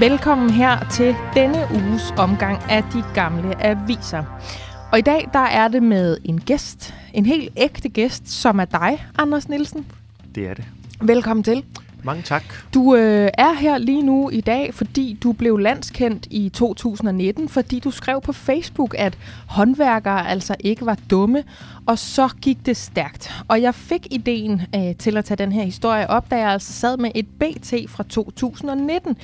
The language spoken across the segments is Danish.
Velkommen her til denne uges omgang af de gamle aviser. Og i dag der er det med en gæst, en helt ægte gæst, som er dig, Anders Nielsen. Det er det. Velkommen til. Mange tak. Du øh, er her lige nu i dag, fordi du blev landskendt i 2019, fordi du skrev på Facebook, at håndværkere altså ikke var dumme, og så gik det stærkt. Og jeg fik ideen øh, til at tage den her historie op, da jeg altså sad med et BT fra 2019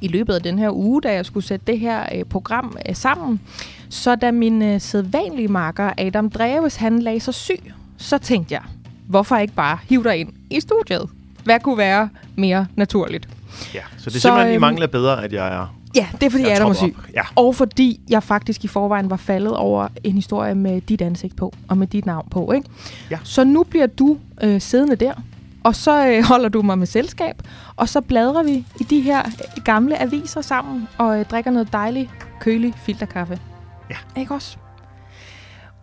i løbet af den her uge, da jeg skulle sætte det her øh, program øh, sammen. Så da min øh, sædvanlige marker Adam Dreves, han lagde sig syg, så tænkte jeg, hvorfor ikke bare hive dig ind i studiet? Hvad kunne være mere naturligt? Ja, så det er så, simpelthen i øhm, mangel af bedre, at jeg er... Ja, det er fordi Jeg er Adam er troppet syg. Ja. Og fordi jeg faktisk i forvejen var faldet over en historie med dit ansigt på, og med dit navn på. Ikke? Ja. Så nu bliver du øh, siddende der, og så øh, holder du mig med selskab, og så bladrer vi i de her øh, gamle aviser sammen, og øh, drikker noget dejlig, kølig filterkaffe. Ja. Ikke også?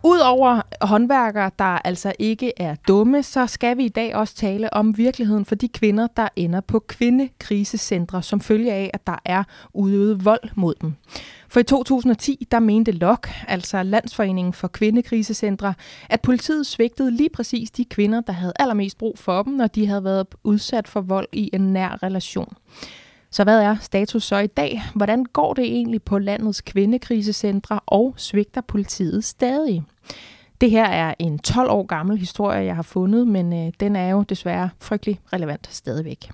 Udover håndværkere, der altså ikke er dumme, så skal vi i dag også tale om virkeligheden for de kvinder, der ender på kvindekrisecentre, som følge af, at der er udøvet vold mod dem. For i 2010, der mente LOK, altså Landsforeningen for Kvindekrisecentre, at politiet svigtede lige præcis de kvinder, der havde allermest brug for dem, når de havde været udsat for vold i en nær relation. Så hvad er status så i dag? Hvordan går det egentlig på landets kvindekrisecentre, og svigter politiet stadig? Det her er en 12 år gammel historie, jeg har fundet, men øh, den er jo desværre frygtelig relevant stadigvæk.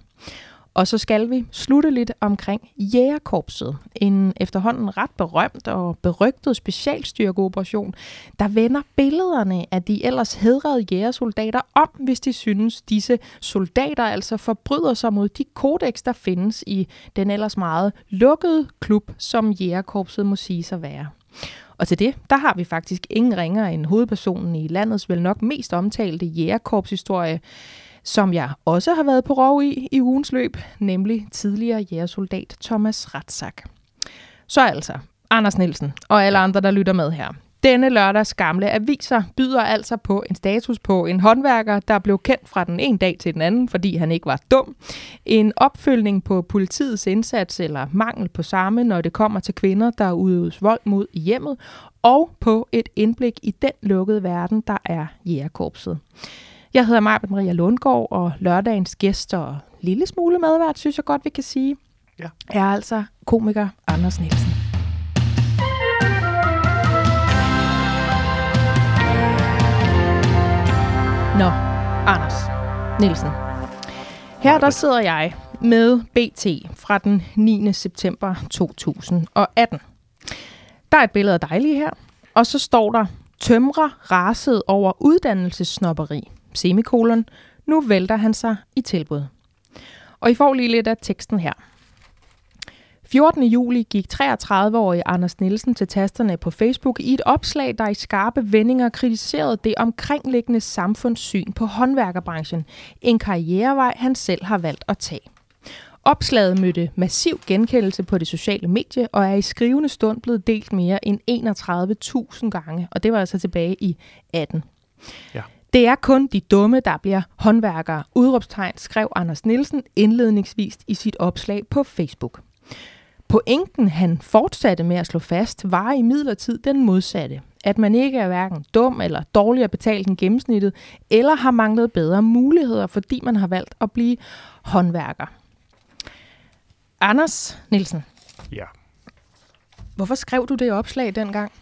Og så skal vi slutte lidt omkring Jægerkorpset, en efterhånden ret berømt og berygtet specialstyrkeoperation, der vender billederne af de ellers hedrede jægersoldater om, hvis de synes, disse soldater altså forbryder sig mod de kodex, der findes i den ellers meget lukkede klub, som Jægerkorpset må sige sig være. Og til det, der har vi faktisk ingen ringer end hovedpersonen i landets vel nok mest omtalte jægerkorpshistorie, som jeg også har været på rov i i ugens løb, nemlig tidligere jægersoldat Thomas Ratzak. Så altså, Anders Nielsen og alle andre, der lytter med her. Denne lørdags gamle aviser byder altså på en status på en håndværker, der blev kendt fra den ene dag til den anden, fordi han ikke var dum. En opfølgning på politiets indsats eller mangel på samme, når det kommer til kvinder, der udøves vold mod i hjemmet. Og på et indblik i den lukkede verden, der er jægerkorpset. Jeg hedder Marbet Maria Lundgaard, og lørdagens gæst og lille smule medvært, synes jeg godt, vi kan sige, Ja. er altså komiker Anders Nielsen. Nå, Anders Nielsen. Her der sidder jeg med BT fra den 9. september 2018. Der er et billede af dig lige her, og så står der, tømrer raset over uddannelsessnopperi, semikolon, nu vælter han sig i tilbud. Og I får lige lidt af teksten her. 14. juli gik 33-årige Anders Nielsen til tasterne på Facebook i et opslag, der i skarpe vendinger kritiserede det omkringliggende samfundssyn på håndværkerbranchen. En karrierevej, han selv har valgt at tage. Opslaget mødte massiv genkendelse på det sociale medie og er i skrivende stund blevet delt mere end 31.000 gange, og det var altså tilbage i 18. Ja. Det er kun de dumme, der bliver håndværkere. Udråbstegn skrev Anders Nielsen indledningsvis i sit opslag på Facebook. Pointen, han fortsatte med at slå fast, var i midlertid den modsatte. At man ikke er hverken dum eller dårligere betalt end gennemsnittet, eller har manglet bedre muligheder, fordi man har valgt at blive håndværker. Anders Nielsen, Ja. hvorfor skrev du det opslag dengang?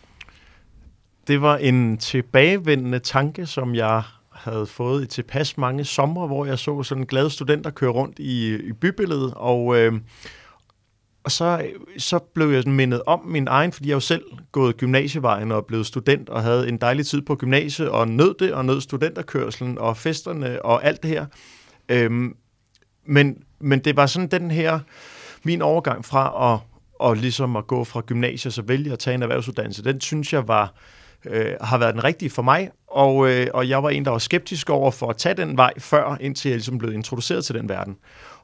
Det var en tilbagevendende tanke, som jeg havde fået i tilpas mange sommer, hvor jeg så sådan glade studenter køre rundt i, i bybilledet, og, øh, og så, så blev jeg mindet om min egen, fordi jeg jo selv gået gymnasievejen og blevet student, og havde en dejlig tid på gymnasiet, og nød det, og nød studenterkørselen, og festerne, og alt det her. Øhm, men, men det var sådan den her, min overgang fra at, og ligesom at gå fra gymnasiet, så vælge at tage en erhvervsuddannelse, den synes jeg var, øh, har været den rigtige for mig, og, øh, og jeg var en, der var skeptisk over for at tage den vej før, indtil jeg ligesom blev introduceret til den verden.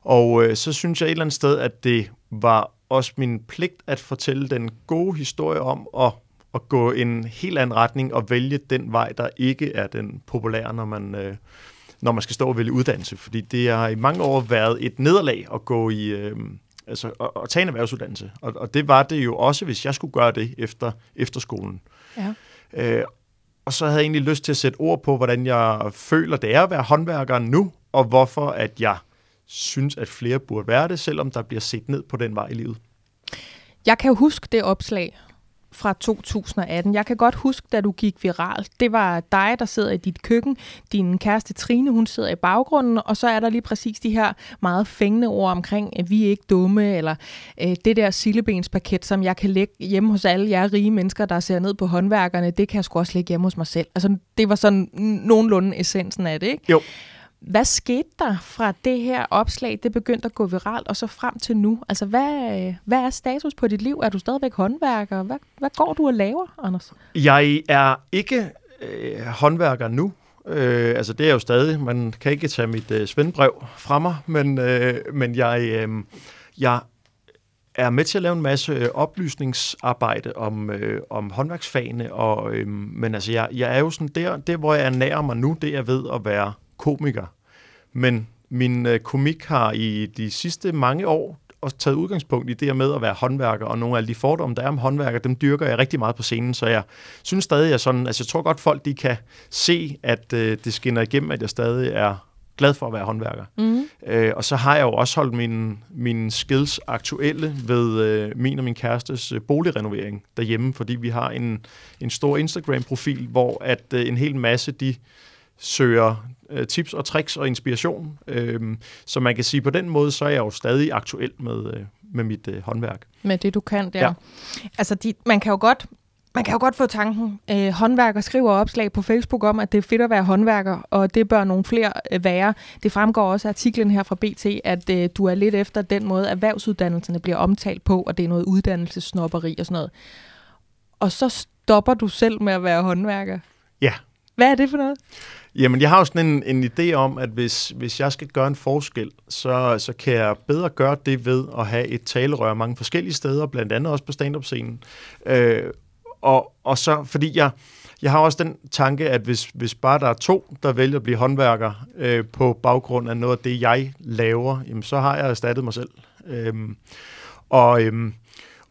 Og øh, så synes jeg et eller andet sted, at det var også min pligt at fortælle den gode historie om at, at gå en helt anden retning og vælge den vej, der ikke er den populære, når man, øh, når man skal stå og vælge uddannelse. Fordi det har i mange år været et nederlag at gå i, øh, altså, at, at tage en erhvervsuddannelse. Og, og det var det jo også, hvis jeg skulle gøre det efter efterskolen. Ja. Øh, og så havde jeg egentlig lyst til at sætte ord på, hvordan jeg føler, det er at være håndværker nu, og hvorfor at jeg synes, at flere burde være det, selvom der bliver set ned på den vej i livet. Jeg kan huske det opslag fra 2018. Jeg kan godt huske, da du gik viral. Det var dig, der sidder i dit køkken. Din kæreste Trine, hun sidder i baggrunden, og så er der lige præcis de her meget fængende ord omkring, at vi er ikke dumme, eller øh, det der sillebenspaket, som jeg kan lægge hjemme hos alle jer rige mennesker, der ser ned på håndværkerne, det kan jeg sgu også lægge hjemme hos mig selv. Altså, det var sådan nogenlunde essensen af det, ikke? Jo. Hvad skete der fra det her opslag, det begyndte at gå viralt, og så frem til nu? Altså, hvad, hvad er status på dit liv? Er du stadigvæk håndværker? Hvad, hvad går du og laver, Anders? Jeg er ikke øh, håndværker nu. Øh, altså, det er jo stadig. Man kan ikke tage mit øh, svendbrev fra mig, men, øh, men jeg, øh, jeg er med til at lave en masse øh, oplysningsarbejde om, øh, om håndværksfagene, og, øh, men altså, jeg, jeg er jo sådan der, det hvor jeg nærmer mig nu, det er ved at være komiker. Men min øh, komik har i de sidste mange år også taget udgangspunkt i det med at være håndværker, og nogle af de fordomme, der er om håndværker, dem dyrker jeg rigtig meget på scenen, så jeg synes stadig, at sådan, altså jeg tror godt, folk de kan se, at øh, det skinner igennem, at jeg stadig er glad for at være håndværker. Mm. Øh, og så har jeg jo også holdt mine, mine skills aktuelle ved øh, min og min kærestes øh, boligrenovering derhjemme, fordi vi har en, en stor Instagram-profil, hvor at øh, en hel masse de søger øh, tips og tricks og inspiration. Øh, så man kan sige, på den måde, så er jeg jo stadig aktuel med, øh, med mit øh, håndværk. Med det, du kan der. Ja. Altså, de, man kan jo godt man kan jo godt få tanken. Øh, håndværker skriver opslag på Facebook om, at det er fedt at være håndværker, og det bør nogle flere øh, være. Det fremgår også af artiklen her fra BT, at øh, du er lidt efter den måde, erhvervsuddannelserne bliver omtalt på, og det er noget uddannelsesnopperi og sådan noget. Og så stopper du selv med at være håndværker. Ja. Hvad er det for noget? Jamen, jeg har jo sådan en, en idé om, at hvis, hvis jeg skal gøre en forskel, så, så kan jeg bedre gøre det ved at have et talerør mange forskellige steder, blandt andet også på stand-up-scenen. Øh, og, og så, fordi jeg, jeg har også den tanke, at hvis, hvis bare der er to, der vælger at blive håndværker øh, på baggrund af noget af det, jeg laver, jamen, så har jeg erstattet mig selv. Øh, og... Øh,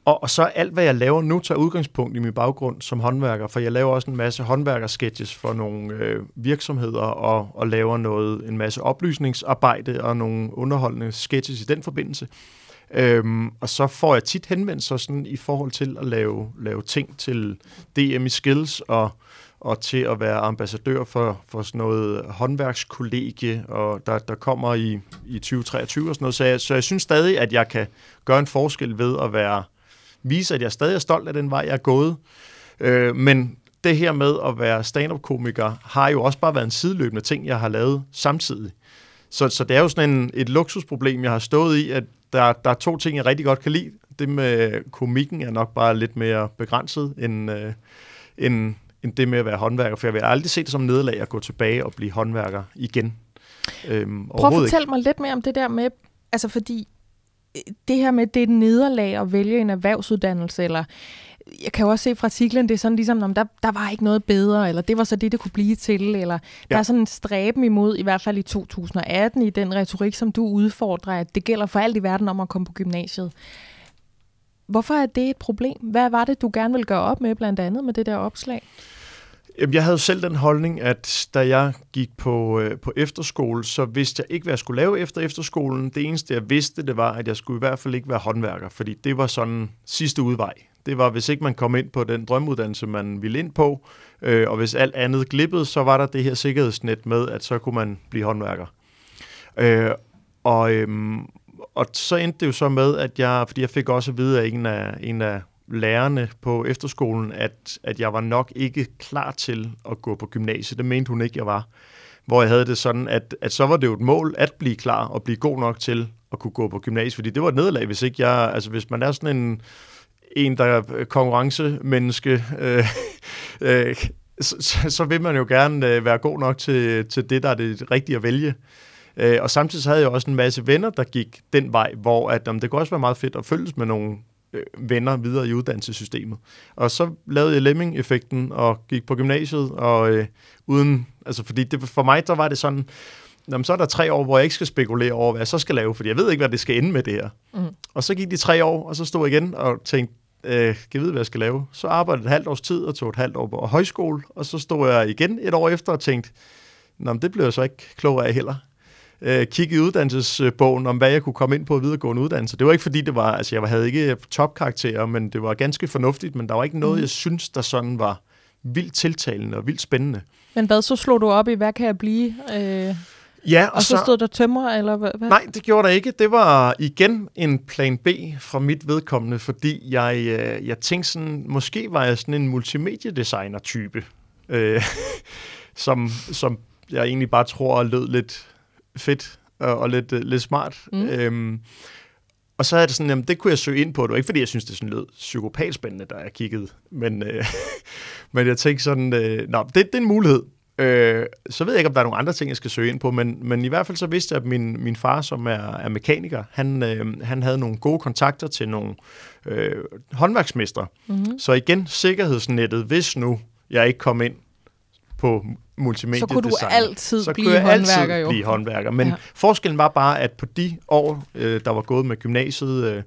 og, og så alt, hvad jeg laver nu, tager udgangspunkt i min baggrund som håndværker, for jeg laver også en masse håndværkersketches for nogle øh, virksomheder og, og laver noget, en masse oplysningsarbejde og nogle underholdende sketches i den forbindelse. Øhm, og så får jeg tit henvendelser sådan i forhold til at lave, lave ting til DM i Skills og, og til at være ambassadør for, for sådan noget håndværkskollegie, og der, der kommer i, i 2023 og sådan noget. Så jeg, så jeg synes stadig, at jeg kan gøre en forskel ved at være vise, at jeg stadig er stolt af den vej, jeg er gået. Øh, men det her med at være stand-up-komiker har jo også bare været en sideløbende ting, jeg har lavet samtidig. Så, så det er jo sådan en, et luksusproblem, jeg har stået i, at der, der er to ting, jeg rigtig godt kan lide. Det med komikken er nok bare lidt mere begrænset end, øh, end, end det med at være håndværker, for jeg vil aldrig se det som nederlag at gå tilbage og blive håndværker igen. Øhm, Prøv at fortælle mig lidt mere om det der med, altså fordi det her med, det er et nederlag at vælge en erhvervsuddannelse, eller jeg kan jo også se fra artiklen, det er sådan ligesom, om der, der var ikke noget bedre, eller det var så det, det kunne blive til, eller ja. der er sådan en stræben imod, i hvert fald i 2018, i den retorik, som du udfordrer, at det gælder for alt i verden om at komme på gymnasiet. Hvorfor er det et problem? Hvad var det, du gerne vil gøre op med, blandt andet med det der opslag? Jeg havde selv den holdning, at da jeg gik på, øh, på efterskole, så vidste jeg ikke, hvad jeg skulle lave efter efterskolen. Det eneste, jeg vidste, det var, at jeg skulle i hvert fald ikke være håndværker, fordi det var sådan sidste udvej. Det var, hvis ikke man kom ind på den drømuddannelse, man ville ind på, øh, og hvis alt andet glippede, så var der det her sikkerhedsnet med, at så kunne man blive håndværker. Øh, og, øhm, og så endte det jo så med, at jeg, fordi jeg fik også at vide af en af, en af lærerne på efterskolen, at, at jeg var nok ikke klar til at gå på gymnasiet. Det mente hun ikke, jeg var. Hvor jeg havde det sådan, at, at så var det jo et mål at blive klar og blive god nok til at kunne gå på gymnasiet. Fordi det var et nederlag, hvis ikke jeg... Altså hvis man er sådan en, en der er konkurrencemenneske, øh, øh, så, så vil man jo gerne øh, være god nok til, til det, der er det rigtige at vælge. Øh, og samtidig så havde jeg også en masse venner, der gik den vej, hvor at, om det kunne også være meget fedt at følges med nogle øh, venner videre i uddannelsessystemet. Og så lavede jeg Lemming-effekten og gik på gymnasiet, og øh, uden, altså fordi det, for mig, der var det sådan, jamen, så er der tre år, hvor jeg ikke skal spekulere over, hvad jeg så skal lave, fordi jeg ved ikke, hvad det skal ende med det her. Mm. Og så gik de tre år, og så stod jeg igen og tænkte, øh, kan jeg vide, hvad jeg skal lave? Så arbejdede et halvt års tid og tog et halvt år på højskole, og så stod jeg igen et år efter og tænkte, Nå, men det blev jeg så ikke klog af heller. Øh, kigge i uddannelsesbogen om, hvad jeg kunne komme ind på videregående uddannelse. Det var ikke fordi, det var, altså jeg havde ikke topkarakterer, men det var ganske fornuftigt, men der var ikke noget, mm. jeg synes, der sådan var vildt tiltalende og vildt spændende. Men hvad, så slog du op i, hvad kan jeg blive? Øh, ja, og, og så, så stod der tømmer, eller hvad? Nej, det gjorde der ikke. Det var igen en plan B fra mit vedkommende, fordi jeg, øh, jeg tænkte sådan, måske var jeg sådan en multimediedesigner-type, øh, som, som jeg egentlig bare tror lød lidt fedt og, og lidt, uh, lidt smart. Mm. Øhm, og så er det sådan, jamen det kunne jeg søge ind på. Det var ikke, fordi jeg synes, det sådan lød psykopatspændende, da jeg kiggede. Men, øh, men jeg tænkte sådan, øh, nå, det, det er en mulighed. Øh, så ved jeg ikke, om der er nogle andre ting, jeg skal søge ind på, men, men i hvert fald så vidste jeg, at min, min far, som er, er mekaniker, han, øh, han havde nogle gode kontakter til nogle øh, håndværksmestre. Mm-hmm. Så igen, sikkerhedsnettet, hvis nu jeg ikke kom ind på multimedia Så kunne du altid så blive kunne jeg håndværker altid jo. blive håndværker. Men ja. forskellen var bare, at på de år, øh, der var gået med gymnasiet, øh,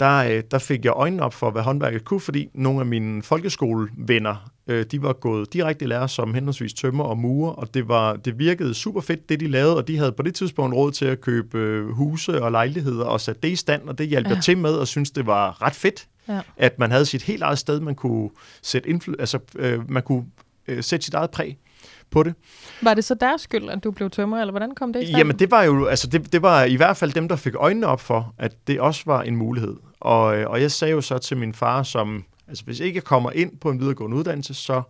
der, øh, der fik jeg øjnene op for, hvad håndværket kunne, fordi nogle af mine folkeskolevenner, øh, de var gået direkte i lære som henholdsvis tømmer og murer, og det, var, det virkede super fedt, det de lavede, og de havde på det tidspunkt råd til at købe øh, huse og lejligheder og sætte det i stand, og det hjalp ja. jeg til med, og synes det var ret fedt, ja. at man havde sit helt eget sted, man kunne sætte indfly- altså, øh, man kunne øh, sætte sit eget præg på det. Var det så deres skyld, at du blev tømmer, eller hvordan kom det i stand? Jamen det var jo, altså det, det var i hvert fald dem, der fik øjnene op for, at det også var en mulighed. Og, øh, og jeg sagde jo så til min far, som, altså hvis ikke jeg kommer ind på en videregående uddannelse, så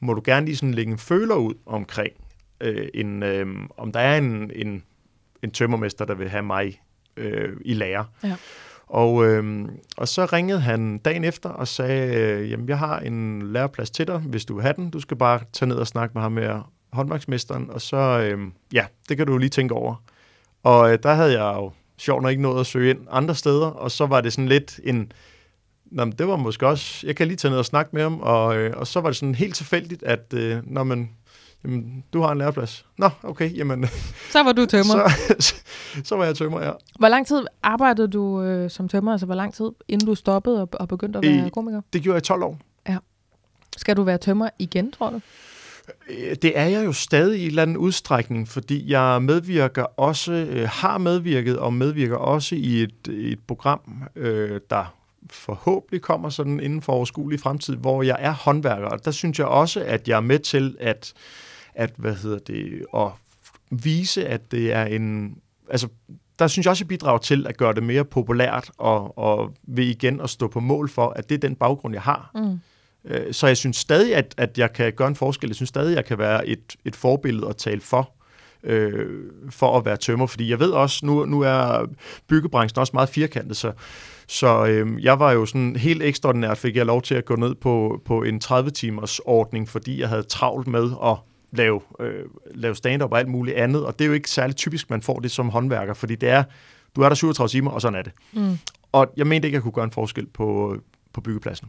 må du gerne lige sådan lægge en føler ud omkring, øh, en, øh, om der er en, en, en tømmermester, der vil have mig øh, i lære. Ja. Og, øh, og så ringede han dagen efter og sagde, øh, jamen jeg har en læreplads til dig, hvis du vil have den. Du skal bare tage ned og snakke med ham med håndværksmesteren, og så, øh, ja, det kan du lige tænke over. Og øh, der havde jeg jo sjovt nok ikke nået at søge ind andre steder, og så var det sådan lidt en, Nå, men det var måske også, jeg kan lige tage ned og snakke med ham, og, øh, og så var det sådan helt tilfældigt, at øh, når man, jamen, du har en læreplads. Nå, okay, jamen. Så var du tømmer. så, så, var jeg tømmer, ja. Hvor lang tid arbejdede du øh, som tømmer? Altså, hvor lang tid, inden du stoppede og, og begyndte at være I, komiker? Det gjorde jeg i 12 år. Ja. Skal du være tømmer igen, tror du? Øh, det er jeg jo stadig i en eller anden udstrækning, fordi jeg medvirker også, øh, har medvirket og medvirker også i et, et program, øh, der forhåbentlig kommer sådan inden for overskuelig fremtid, hvor jeg er håndværker. Og der synes jeg også, at jeg er med til at, at hvad hedder det, at vise, at det er en... Altså, der synes jeg også, at bidrager til at gøre det mere populært, og, og ved igen at stå på mål for, at det er den baggrund, jeg har. Mm. Øh, så jeg synes stadig, at, at jeg kan gøre en forskel. Jeg synes stadig, at jeg kan være et, et forbillede at tale for, øh, for at være tømmer. Fordi jeg ved også, nu, nu er byggebranchen også meget firkantet, så, så øh, jeg var jo sådan helt ekstraordinært, fik jeg lov til at gå ned på, på en 30-timers ordning, fordi jeg havde travlt med at lave, øh, lave stand-up og alt muligt andet. Og det er jo ikke særlig typisk, man får det som håndværker, fordi det er, du er der 37 timer, og sådan er det. Mm. Og jeg mente ikke, at jeg kunne gøre en forskel på, på byggepladsen.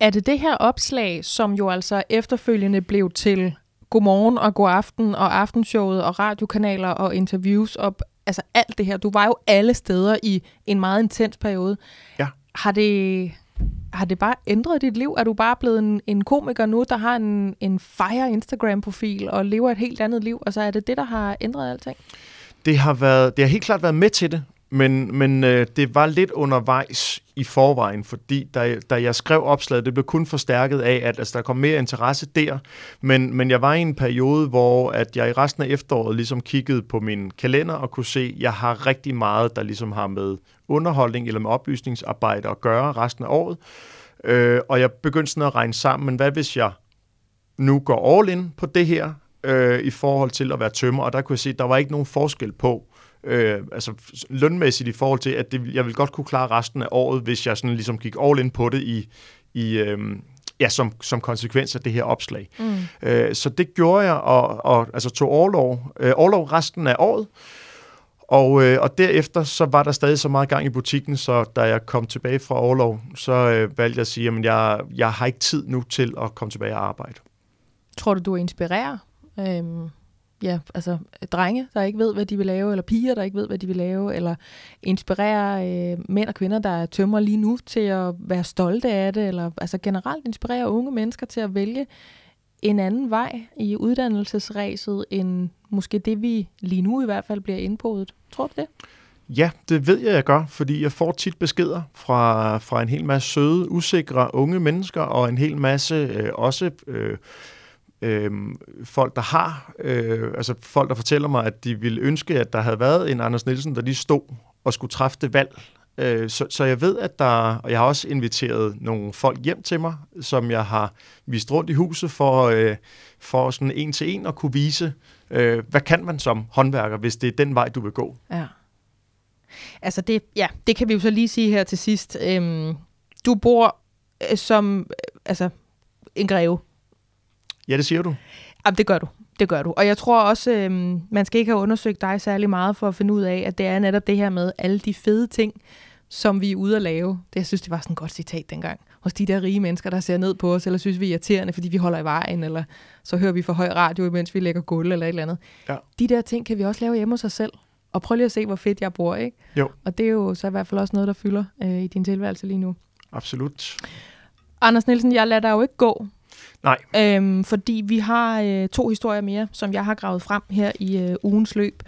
Er det det her opslag, som jo altså efterfølgende blev til Godmorgen og God Aften og Aftenshowet og radiokanaler og interviews og altså alt det her. Du var jo alle steder i en meget intens periode. Ja. Har det, har det bare ændret dit liv? Er du bare blevet en, en komiker nu, der har en, en fire Instagram-profil og lever et helt andet liv? Altså er det det, der har ændret alting? Det har, været, det har helt klart været med til det. Men, men øh, det var lidt undervejs i forvejen, fordi da, da jeg skrev opslaget, det blev kun forstærket af, at altså, der kom mere interesse der. Men, men jeg var i en periode, hvor at jeg i resten af efteråret ligesom kiggede på min kalender og kunne se, at jeg har rigtig meget, der ligesom har med underholdning eller med oplysningsarbejde at gøre resten af året. Øh, og jeg begyndte sådan at regne sammen, men hvad hvis jeg nu går all in på det her, øh, i forhold til at være tømmer, og der kunne jeg se, at der var ikke nogen forskel på, øh, altså lønmæssigt i forhold til, at det, jeg vil godt kunne klare resten af året, hvis jeg sådan ligesom gik all in på det i, i øh, ja, som, som konsekvens af det her opslag. Mm. Øh, så det gjorde jeg, og, og altså tog overlov, øh, overlov resten af året, og, øh, og derefter så var der stadig så meget gang i butikken, så da jeg kom tilbage fra overlov, så øh, valgte jeg at sige, at jeg, jeg har ikke tid nu til at komme tilbage og arbejde. Tror du, du inspirerer øhm, ja, altså drenge, der ikke ved, hvad de vil lave, eller piger, der ikke ved, hvad de vil lave, eller inspirere øh, mænd og kvinder, der tømmer lige nu til at være stolte af det, eller altså generelt inspirere unge mennesker til at vælge en anden vej i uddannelsesræset, end måske det, vi lige nu i hvert fald bliver indpodet. Tror du det? Ja, det ved jeg, jeg gør, fordi jeg får tit beskeder fra, fra en hel masse søde, usikre unge mennesker, og en hel masse øh, også øh, øh, folk, der har, øh, altså folk, der fortæller mig, at de ville ønske, at der havde været en Anders Nielsen, der lige stod og skulle træffe det valg. Øh, så, så jeg ved, at der, og jeg har også inviteret nogle folk hjem til mig, som jeg har vist rundt i huset for, øh, for sådan en til en at kunne vise, øh, hvad kan man som håndværker, hvis det er den vej, du vil gå. Ja. Altså det, ja, det kan vi jo så lige sige her til sidst. Øhm, du bor øh, som øh, altså en greve. Ja, det siger du. Jamen, det gør du. Det gør du. Og jeg tror også, øhm, man skal ikke have undersøgt dig særlig meget for at finde ud af, at det er netop det her med alle de fede ting, som vi er ude at lave. Det, jeg synes, det var sådan et godt citat dengang. Hos de der rige mennesker, der ser ned på os, eller synes, vi er irriterende, fordi vi holder i vejen, eller så hører vi for høj radio, mens vi lægger gulv eller et eller andet. Ja. De der ting kan vi også lave hjemme hos os selv. Og prøv lige at se, hvor fedt jeg bor, ikke? Jo. Og det er jo så i hvert fald også noget, der fylder øh, i din tilværelse lige nu. Absolut. Anders Nielsen, jeg lader dig jo ikke gå. Nej. Øhm, fordi vi har øh, to historier mere, som jeg har gravet frem her i øh, ugens løb.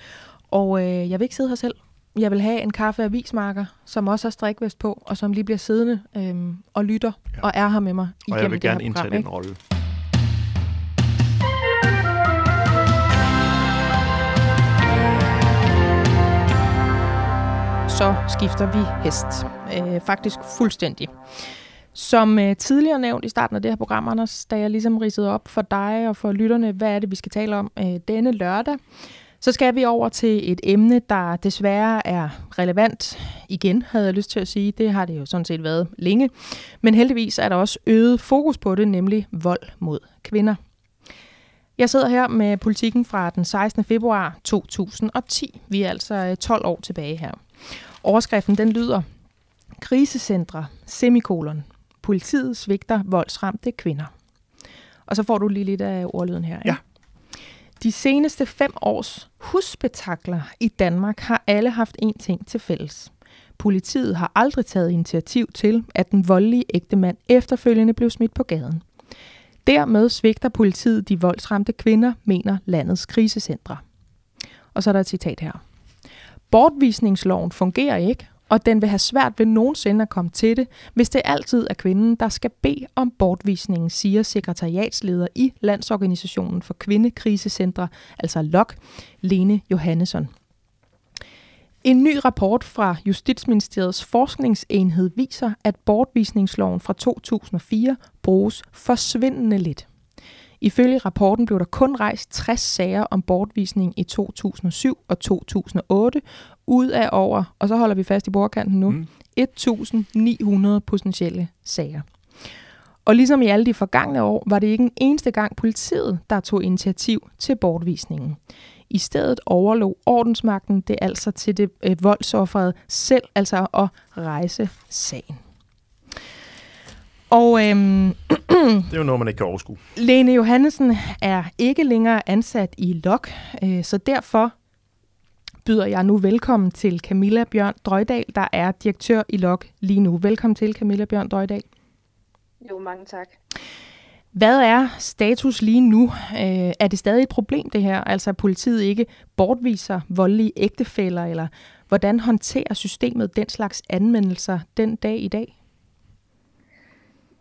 Og øh, jeg vil ikke sidde her selv. Jeg vil have en kaffe avismarker, som også har strikvest på, og som lige bliver siddende øh, og lytter Ja. og er her med mig igennem Og jeg vil gerne indtage den rolle. så skifter vi hest. Øh, faktisk fuldstændig. Som øh, tidligere nævnt i starten af det her program, Anders, da jeg ligesom ridsede op for dig og for lytterne, hvad er det, vi skal tale om øh, denne lørdag, så skal vi over til et emne, der desværre er relevant igen, havde jeg lyst til at sige. Det har det jo sådan set været længe. Men heldigvis er der også øget fokus på det, nemlig vold mod kvinder. Jeg sidder her med politikken fra den 16. februar 2010. Vi er altså øh, 12 år tilbage her. Overskriften den lyder, krisecentre, semikolon, politiet svigter voldsramte kvinder. Og så får du lige lidt af ordlyden her. Ikke? Ja. De seneste fem års husspektakler i Danmark har alle haft én ting til fælles. Politiet har aldrig taget initiativ til, at den voldelige ægtemand efterfølgende blev smidt på gaden. Dermed svigter politiet de voldsramte kvinder, mener landets krisecentre. Og så er der et citat her. Bortvisningsloven fungerer ikke, og den vil have svært ved nogensinde at komme til det, hvis det altid er kvinden, der skal bede om bortvisningen, siger sekretariatsleder i Landsorganisationen for Kvindekrisecentre, altså LOK, Lene Johannesson. En ny rapport fra Justitsministeriets forskningsenhed viser, at bortvisningsloven fra 2004 bruges forsvindende lidt. Ifølge rapporten blev der kun rejst 60 sager om bortvisning i 2007 og 2008, ud af over, og så holder vi fast i bordkanten nu, Mm. 1.900 potentielle sager. Og ligesom i alle de forgangne år, var det ikke en eneste gang politiet, der tog initiativ til bortvisningen. I stedet overlog ordensmagten det altså til det øh, voldsofferet selv, altså at rejse sagen. Og øhm, Det er jo noget, man ikke kan overskue. Lene Johannesen er ikke længere ansat i LOK, øh, så derfor byder jeg nu velkommen til Camilla Bjørn Drøjdal, der er direktør i LOK lige nu. Velkommen til, Camilla Bjørn Drøjdal. Jo, mange tak. Hvad er status lige nu? Øh, er det stadig et problem, det her? Altså, at politiet ikke bortviser voldelige ægtefæller, eller hvordan håndterer systemet den slags anmeldelser den dag i dag?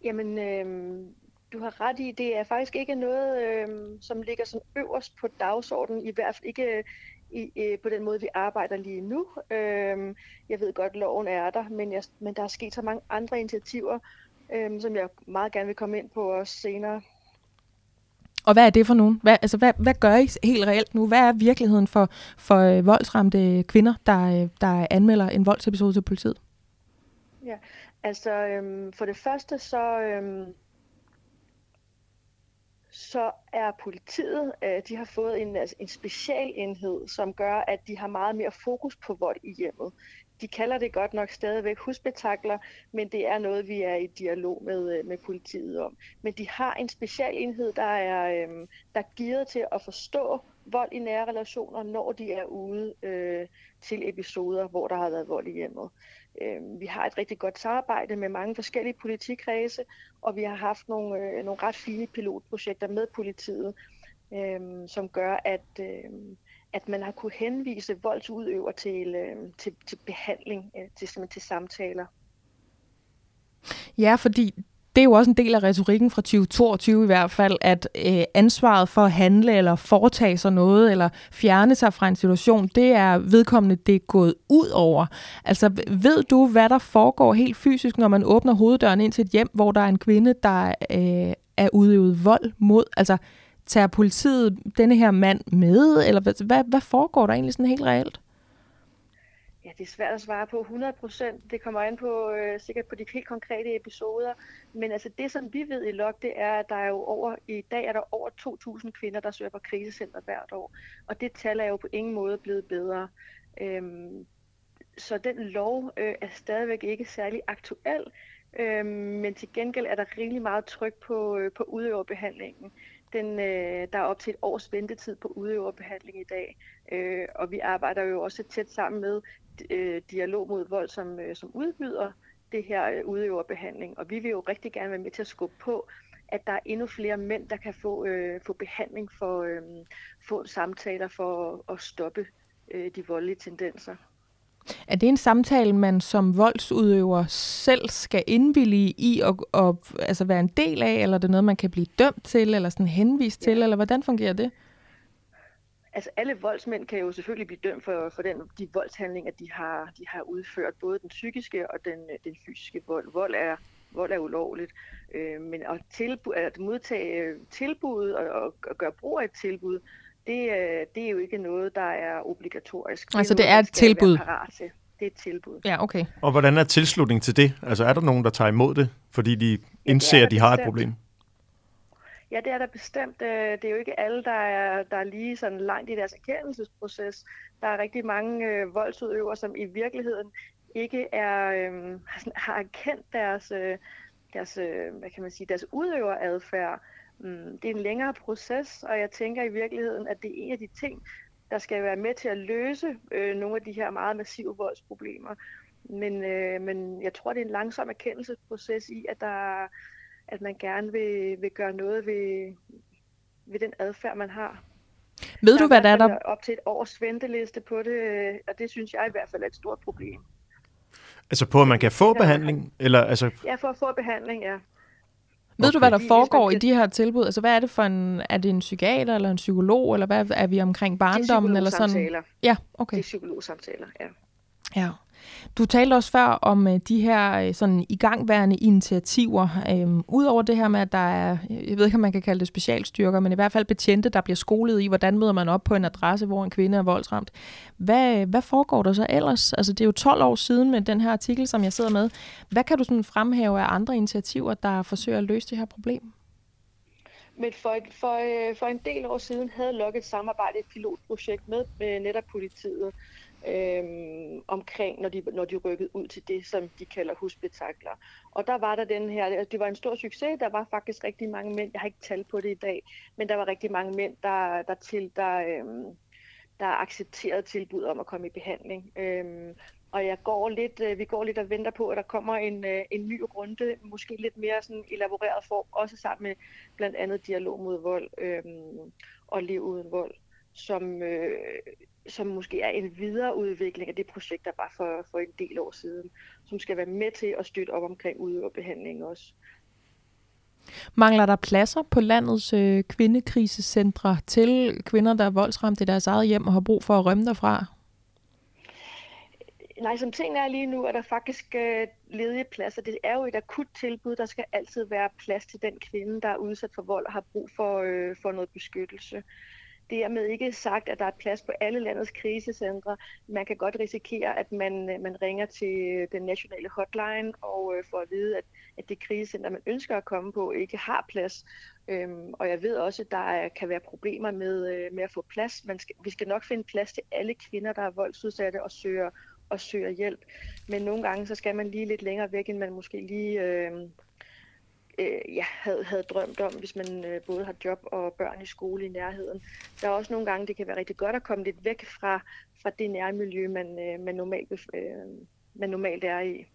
Jamen, øhm, du har ret i, det er faktisk ikke noget, øhm, som ligger sådan øverst på dagsordenen, i hvert fald ikke øh, i, øh, på den måde, vi arbejder lige nu. Øhm, jeg ved godt, loven er der, men, jeg, men der er sket så mange andre initiativer, øhm, som jeg meget gerne vil komme ind på også senere. Og hvad er det for nogen? Hvad, altså, hvad, hvad gør I helt reelt nu? Hvad er virkeligheden for, for øh, voldsramte kvinder, der, øh, der anmelder en voldsepisode til politiet? Altså, øhm, for det første, så, øhm, så er politiet, øh, de har fået en, altså, en specialenhed, som gør, at de har meget mere fokus på vold i hjemmet. De kalder det godt nok stadigvæk husbetakler, men det er noget, vi er i dialog med, øh, med politiet om. Men de har en specialenhed, der er, øhm, der er gearet til at forstå vold i nære relationer, når de er ude øh, til episoder, hvor der har været vold i hjemmet. Øh, vi har et rigtig godt samarbejde med mange forskellige politikredse, og vi har haft nogle, øh, nogle ret fine pilotprojekter med politiet, øhm, som gør, at, øhm, at man har kunne henvise voldsudøver til, øhm, til, til behandling, øh, til, til samtaler. Ja, fordi det er jo også en del af retorikken fra 2022 i hvert fald, at øh, ansvaret for at handle eller foretage sig noget, eller fjerne sig fra en situation, det er vedkommende, det er gået ud over. Altså, ved du, hvad der foregår helt fysisk, når man åbner hoveddøren ind til et hjem, hvor der er en kvinde, der øh, er udøvet vold mod? Altså, tager politiet denne her mand med, eller hvad, hvad foregår der egentlig sådan helt reelt? Ja, det er svært at svare på 100% Det kommer an på øh, sikkert på de helt konkrete episoder. Men altså det, som vi ved i LOG, det er, at der er jo over, i dag er der over 2.000 kvinder, der søger på krisecenter hvert år. Og det tal er jo på ingen måde blevet bedre. Øhm, så den lov øh, er stadigvæk ikke særlig aktuel. Øhm, men til gengæld er der rigtig meget tryk på, øh, på udøverbehandlingen. Den, øh, der er op til et års ventetid på udøverbehandling i dag, øh, og vi arbejder jo også tæt sammen med øh, Dialog mod Vold, som, øh, som udbyder det her øh, udøverbehandling. Og vi vil jo rigtig gerne være med til at skubbe på, at der er endnu flere mænd, der kan få, øh, få behandling for øh, få samtaler for at, at stoppe øh, de voldelige tendenser. Er det en samtale, man som voldsudøver selv skal indvillige i og, og altså være en del af, eller er det noget, man kan blive dømt til, eller sådan henvist til, ja. eller hvordan fungerer det? Altså alle voldsmænd kan jo selvfølgelig blive dømt for, for den, de voldshandlinger, de har, de har udført, både den psykiske og den, den fysiske vold. Vold er, vold er ulovligt, øh, men at, tilbu- at modtage tilbud og, og, og gøre brug af et tilbud, det, øh, det er jo ikke noget, der er obligatorisk. Altså det er, noget, det er et tilbud? Til. Det er et tilbud. Ja, okay. Og hvordan er tilslutning til det? Altså er der nogen, der tager imod det, fordi de indser, ja, at de har et problem? Ja, det er der bestemt. Øh, det er jo ikke alle, der er, der er lige sådan langt i deres erkendelsesproces. Der er rigtig mange øh, voldsudøvere, som i virkeligheden ikke er, øh, har erkendt deres, øh, deres, øh, hvad kan man sige, deres udøveradfærd. Mm, det er en længere proces, og jeg tænker i virkeligheden, at det er en af de ting, der skal være med til at løse øh, nogle af de her meget massive voldsproblemer. Men, øh, men jeg tror, det er en langsom erkendelsesproces i, at der at man gerne vil, vil gøre noget ved, ved den adfærd, man har. Ved du, hvad der er der? Op til et års venteliste på det, og det synes jeg i hvert fald er et stort problem. Altså på, at man kan få behandling? Eller, altså... Ja, for at få behandling, ja. Ved okay. du, hvad der foregår i de her tilbud? Altså, hvad er det for en... Er det en psykiater eller en psykolog, eller hvad er vi omkring barndommen? eller sådan? Ja, okay. Det er psykologsamtaler, ja. Ja. Du talte også før om øh, de her øh, sådan igangværende initiativer. Øhm, Udover det her med, at der er, jeg ved ikke, om man kan kalde det specialstyrker, men i hvert fald betjente, der bliver skolet i, hvordan møder man op på en adresse, hvor en kvinde er voldsramt. Hvad, øh, hvad foregår der så ellers? Altså, det er jo 12 år siden med den her artikel, som jeg sidder med. Hvad kan du sådan fremhæve af andre initiativer, der forsøger at løse det her problem? Men for, for, for en del år siden havde Lok et samarbejde, et pilotprojekt med, med netop politiet, øh, omkring, når de, når de rykkede ud til det, som de kalder husbetakler. Og der var der den her, det var en stor succes, der var faktisk rigtig mange mænd, jeg har ikke tal på det i dag, men der var rigtig mange mænd, der, der, til, der, øh, der accepterede tilbud om at komme i behandling. Øh, og jeg går lidt, øh, vi går lidt og venter på, at der kommer en, øh, en ny runde, måske lidt mere sådan elaboreret form, også sammen med blandt andet dialog mod vold øhm, og liv uden vold, som, øh, som måske er en videreudvikling af det projekt, der var for, for en del år siden, som skal være med til at støtte op omkring udøverbehandling også. Mangler der pladser på landets øh, kvindekrisecentre til kvinder, der er voldsramt i deres eget hjem og har brug for at rømme derfra? Nej, som tingene er lige nu, er der faktisk øh, ledige pladser. Det er jo et akut tilbud. Der skal altid være plads til den kvinde, der er udsat for vold og har brug for, øh, for noget beskyttelse. Dermed ikke sagt, at der er plads på alle landets krisecentre. Man kan godt risikere, at man, øh, man ringer til den nationale hotline og øh, får at vide, at, at det krisecenter, man ønsker at komme på, ikke har plads. Øhm, og jeg ved også, at der kan være problemer med, øh, med at få plads. Man skal, vi skal nok finde plads til alle kvinder, der er voldsudsatte og søger, og søger hjælp. Men nogle gange, så skal man lige lidt længere væk, end man måske lige... Øh, øh, ja, havde, havde drømt om, hvis man øh, både har job og børn i skole i nærheden. Der er også nogle gange, det kan være rigtig godt at komme lidt væk fra, fra det nærmiljø, man, øh, man, normalt, øh, man normalt er i.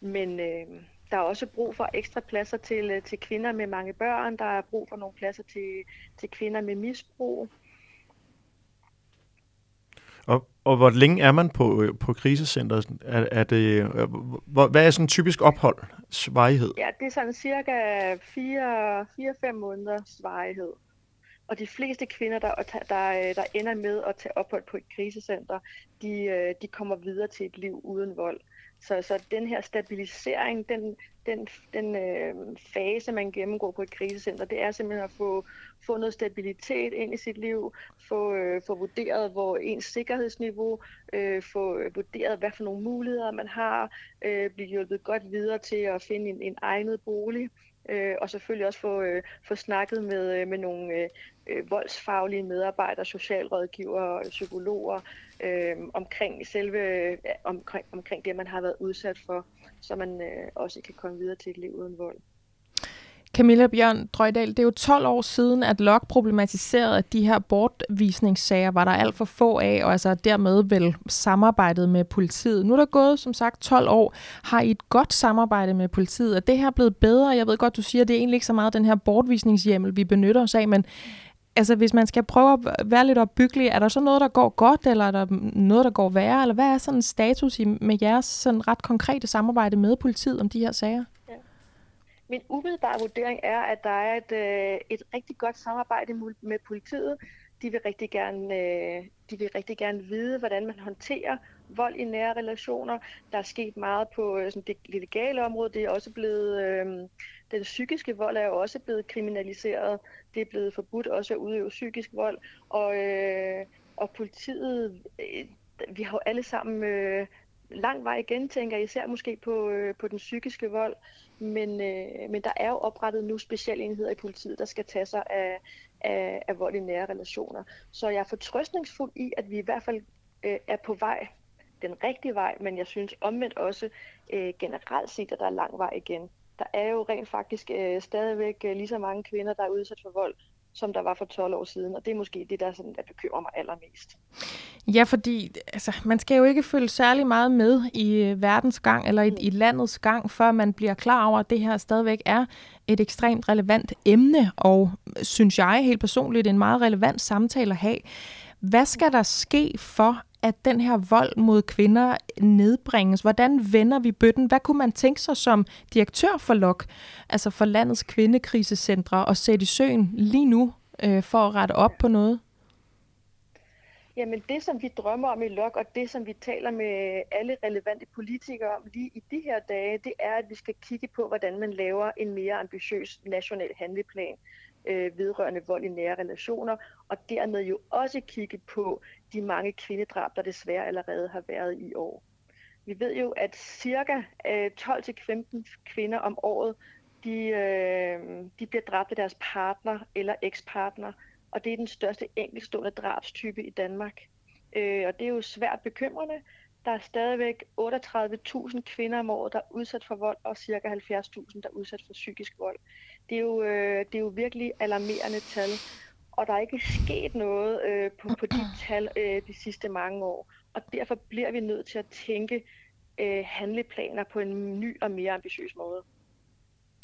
Men øh, der er også brug for ekstra pladser til, øh, til kvinder med mange børn. Der er brug for nogle pladser til, til kvinder med misbrug. Og, og hvor længe er man på, øh, på krisecenteret? Er, er det, øh, hvor, hvad er sådan en typisk opholdsvarighed? Ja, det er sådan cirka 4-5 måneder svarighed. Og de fleste kvinder, der, der, øh, der ender med at tage ophold på et krisecenter, de, de kommer videre til et liv uden vold. Så, så den her stabilisering, den, den, den øh, fase, man gennemgår på et krisecenter, det er simpelthen at få, få noget stabilitet ind i sit liv, få, øh, få vurderet, hvor ens sikkerhedsniveau, øh, få øh, vurderet, hvad for nogle muligheder man har, øh, blive hjulpet godt videre til at finde en, en egnet bolig, øh, og selvfølgelig også få, øh, få snakket med, øh, med nogle øh, øh voldsfaglige medarbejdere, socialrådgivere, psykologer, øh, omkring selve øh, omkring, omkring det, man har været udsat for, så man øh, også kan komme videre til et liv uden vold. Camilla Bjørn Drøjdal, det er jo 12 år siden, at Lok problematiserede, at de her bortvisningssager var der alt for få af, og altså dermed vel samarbejdet med politiet. Nu er der gået, som sagt, 12 år. Har I et godt samarbejde med politiet? Er det her blevet bedre? Jeg ved godt, du siger, at det er egentlig ikke så meget den her bortvisningshjemmel, vi benytter os af, men altså hvis man skal prøve at være lidt opbyggelig, er der så noget, der går godt, eller er der noget, der går værre, eller hvad er sådan status i, med jeres sådan ret konkrete samarbejde med politiet om de her sager? Ja. Min umiddelbare vurdering er, at der er et, øh, et rigtig godt samarbejde med politiet. De vil rigtig gerne, øh, de vil rigtig gerne vide, hvordan man håndterer vold i nære relationer. Der er sket meget på øh, sådan det legale område. Det er også blevet, øh, den psykiske vold er jo også blevet kriminaliseret. Det er blevet forbudt også at udøve psykisk vold. Og, øh, og politiet, øh, vi har jo alle sammen øh, lang vej igen, tænker jeg, især måske på, øh, på den psykiske vold. Men, øh, men der er jo oprettet nu specialenheder i politiet, der skal tage sig af, af, af vold i nære relationer. Så jeg er fortrøstningsfuld i, at vi i hvert fald øh, er på vej den rigtige vej, men jeg synes omvendt også øh, generelt set, at der er lang vej igen. Der er jo rent faktisk øh, stadigvæk øh, lige så mange kvinder, der er udsat for vold, som der var for 12 år siden, og det er måske det, der, sådan, der bekymrer mig allermest. Ja, fordi altså, man skal jo ikke følge særlig meget med i øh, verdens gang, eller i, mm. i landets gang, før man bliver klar over, at det her stadigvæk er et ekstremt relevant emne, og synes jeg helt personligt, en meget relevant samtale at have. Hvad skal der ske for, at den her vold mod kvinder nedbringes? Hvordan vender vi bøtten? Hvad kunne man tænke sig som direktør for LOK, altså for landets kvindekrisecentre, og sætte i søen lige nu øh, for at rette op på noget? Jamen det, som vi drømmer om i LOK, og det, som vi taler med alle relevante politikere om lige i de her dage, det er, at vi skal kigge på, hvordan man laver en mere ambitiøs national handleplan øh, vedrørende vold i nære relationer, og dermed jo også kigge på de mange kvindedrab, der desværre allerede har været i år. Vi ved jo, at cirka øh, 12-15 kvinder om året, de, øh, de bliver dræbt af deres partner eller ekspartner, og det er den største enkeltstående drabstype i Danmark. Øh, og det er jo svært bekymrende. Der er stadigvæk 38.000 kvinder om året, der er udsat for vold, og cirka 70.000, der er udsat for psykisk vold. Det er jo, øh, det er jo virkelig alarmerende tal, og der er ikke sket noget øh, på, på de tal øh, de sidste mange år. Og derfor bliver vi nødt til at tænke øh, handleplaner på en ny og mere ambitiøs måde.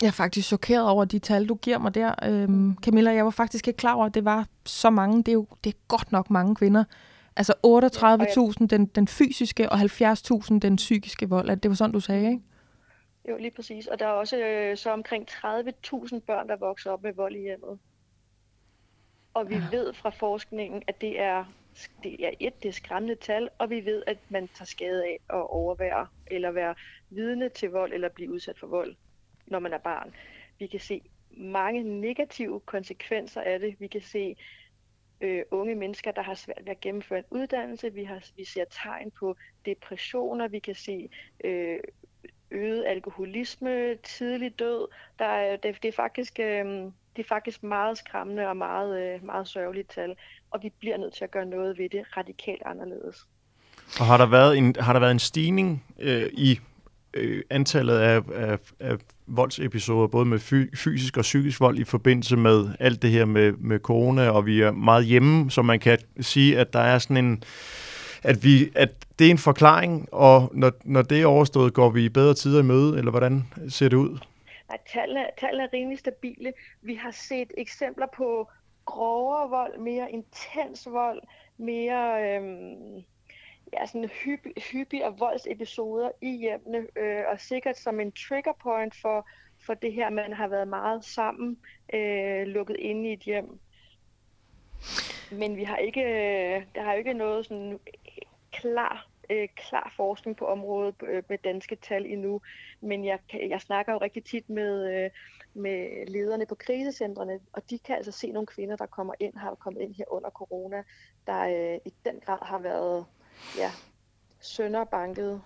Jeg er faktisk chokeret over de tal, du giver mig der, øhm, Camilla. Jeg var faktisk ikke klar over, at det var så mange. Det er jo det er godt nok mange kvinder. Altså 38.000 den, den fysiske, og 70.000 den psykiske vold. Det var sådan, du sagde, ikke? Jo, lige præcis. Og der er også øh, så omkring 30.000 børn, der vokser op med vold i hjemmet. Og vi ja. ved fra forskningen, at det er, det er et, det er skræmmende tal, og vi ved, at man tager skade af at overvære eller være vidne til vold eller blive udsat for vold, når man er barn. Vi kan se mange negative konsekvenser af det. Vi kan se øh, unge mennesker, der har svært ved at gennemføre en uddannelse. Vi, har, vi ser tegn på depressioner. Vi kan se øh, øget alkoholisme, tidlig død. Der er, det, det, er faktisk, øh, det er faktisk meget skræmmende og meget, øh, meget sørgeligt tal, og vi bliver nødt til at gøre noget ved det radikalt anderledes. Og har der været en, har der været en stigning øh, i øh, antallet af, af, af voldsepisoder, både med fy, fysisk og psykisk vold i forbindelse med alt det her med, med corona, og vi er meget hjemme, så man kan sige, at der er sådan en, at, vi, at det er en forklaring, og når, når det er overstået, går vi i bedre tider i møde, eller hvordan ser det ud? Nej, tallene, tallene er rimelig stabile. Vi har set eksempler på grovere vold, mere intens vold, mere øhm, ja, sådan hyppig, og voldsepisoder i hjemmene, øh, og sikkert som en trigger point for, for det her, man har været meget sammen, øh, lukket inde i et hjem. Men vi har ikke, øh, der har ikke noget sådan klar, øh, klar forskning på området øh, med danske tal endnu. Men jeg, jeg snakker jo rigtig tit med, øh, med lederne på krisecentrene, og de kan altså se nogle kvinder, der kommer ind, har kommet ind her under corona, der øh, i den grad har været ja, sønderbanket.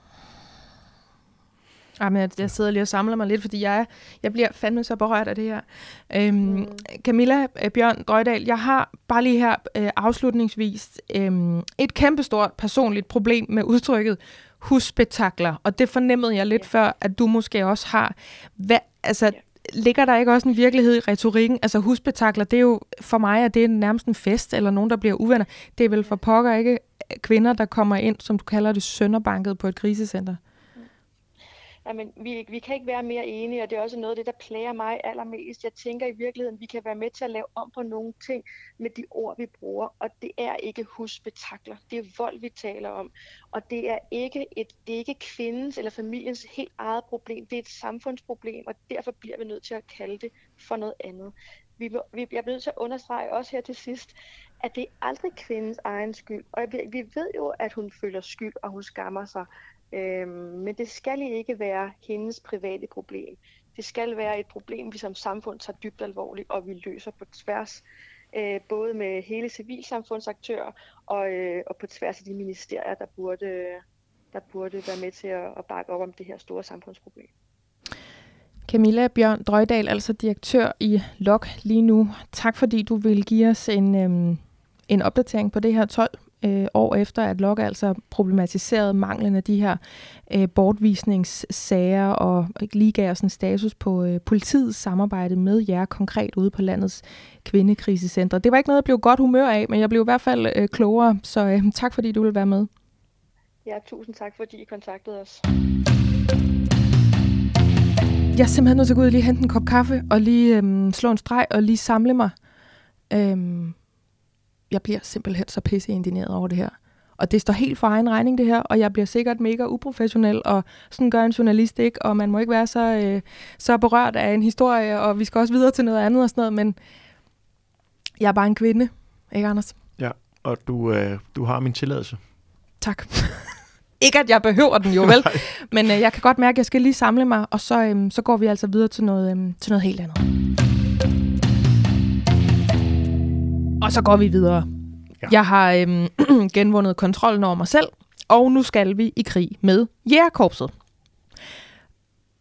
Jamen, jeg, jeg sidder lige og samler mig lidt, fordi jeg, jeg bliver fandme så berørt af det her. Øhm, mm. Camilla øh, Bjørn Drøjdal, jeg har bare lige her øh, afslutningsvis øh, et kæmpestort personligt problem med udtrykket husspektakler, og det fornemmede jeg lidt ja. før, at du måske også har. Hvad, altså, ja. ligger der ikke også en virkelighed i retorikken? Altså husspektakler, det er jo for mig, at det er nærmest en fest, eller nogen, der bliver uvenner. Det er vel for pokker ikke kvinder, der kommer ind, som du kalder det, sønderbanket på et krisecenter? Jamen, vi, vi kan ikke være mere enige, og det er også noget af det, der plager mig allermest. Jeg tænker i virkeligheden, vi kan være med til at lave om på nogle ting med de ord, vi bruger, og det er ikke husbetakler. Det er vold, vi taler om, og det er ikke et, det er ikke kvindens eller familiens helt eget problem. Det er et samfundsproblem, og derfor bliver vi nødt til at kalde det for noget andet. Vi, vi bliver nødt til at understrege også her til sidst, at det er aldrig kvindens egen skyld. Og vi, vi ved jo, at hun føler skyld, og hun skammer sig. Øhm, men det skal ikke være hendes private problem. Det skal være et problem, vi som samfund tager dybt alvorligt, og vi løser på tværs, øh, både med hele civilsamfundsaktører og, øh, og på tværs af de ministerier, der burde, der burde være med til at, at bakke op om det her store samfundsproblem. Camilla Bjørn Drøjdal, altså direktør i LOK lige nu. Tak fordi du vil give os en, øhm, en opdatering på det her 12 øh, år efter, at Lok altså problematiserede manglen af de her øh, bortvisningssager og lige gav os en status på øh, politiets samarbejde med jer konkret ude på landets kvindekrisecentre. Det var ikke noget, jeg blev godt humør af, men jeg blev i hvert fald øh, klogere, så øh, tak fordi du vil være med. Ja, tusind tak fordi I kontaktede os. Jeg er simpelthen nødt til at gå ud og lige hente en kop kaffe, og lige øhm, slå en streg, og lige samle mig. Øhm, jeg bliver simpelthen så pisse indigneret over det her. Og det står helt for egen regning, det her, og jeg bliver sikkert mega uprofessionel, og sådan gør en journalist ikke, og man må ikke være så, øh, så berørt af en historie, og vi skal også videre til noget andet og sådan noget, men jeg er bare en kvinde, ikke Anders? Ja, og du, øh, du har min tilladelse. Tak. ikke at jeg behøver den jo, vel? Men øh, jeg kan godt mærke, at jeg skal lige samle mig, og så, øh, så går vi altså videre til noget, øh, til noget helt andet. Og så går vi videre. Ja. Jeg har øhm, genvundet kontrollen over mig selv, og nu skal vi i krig med jægerkorpset.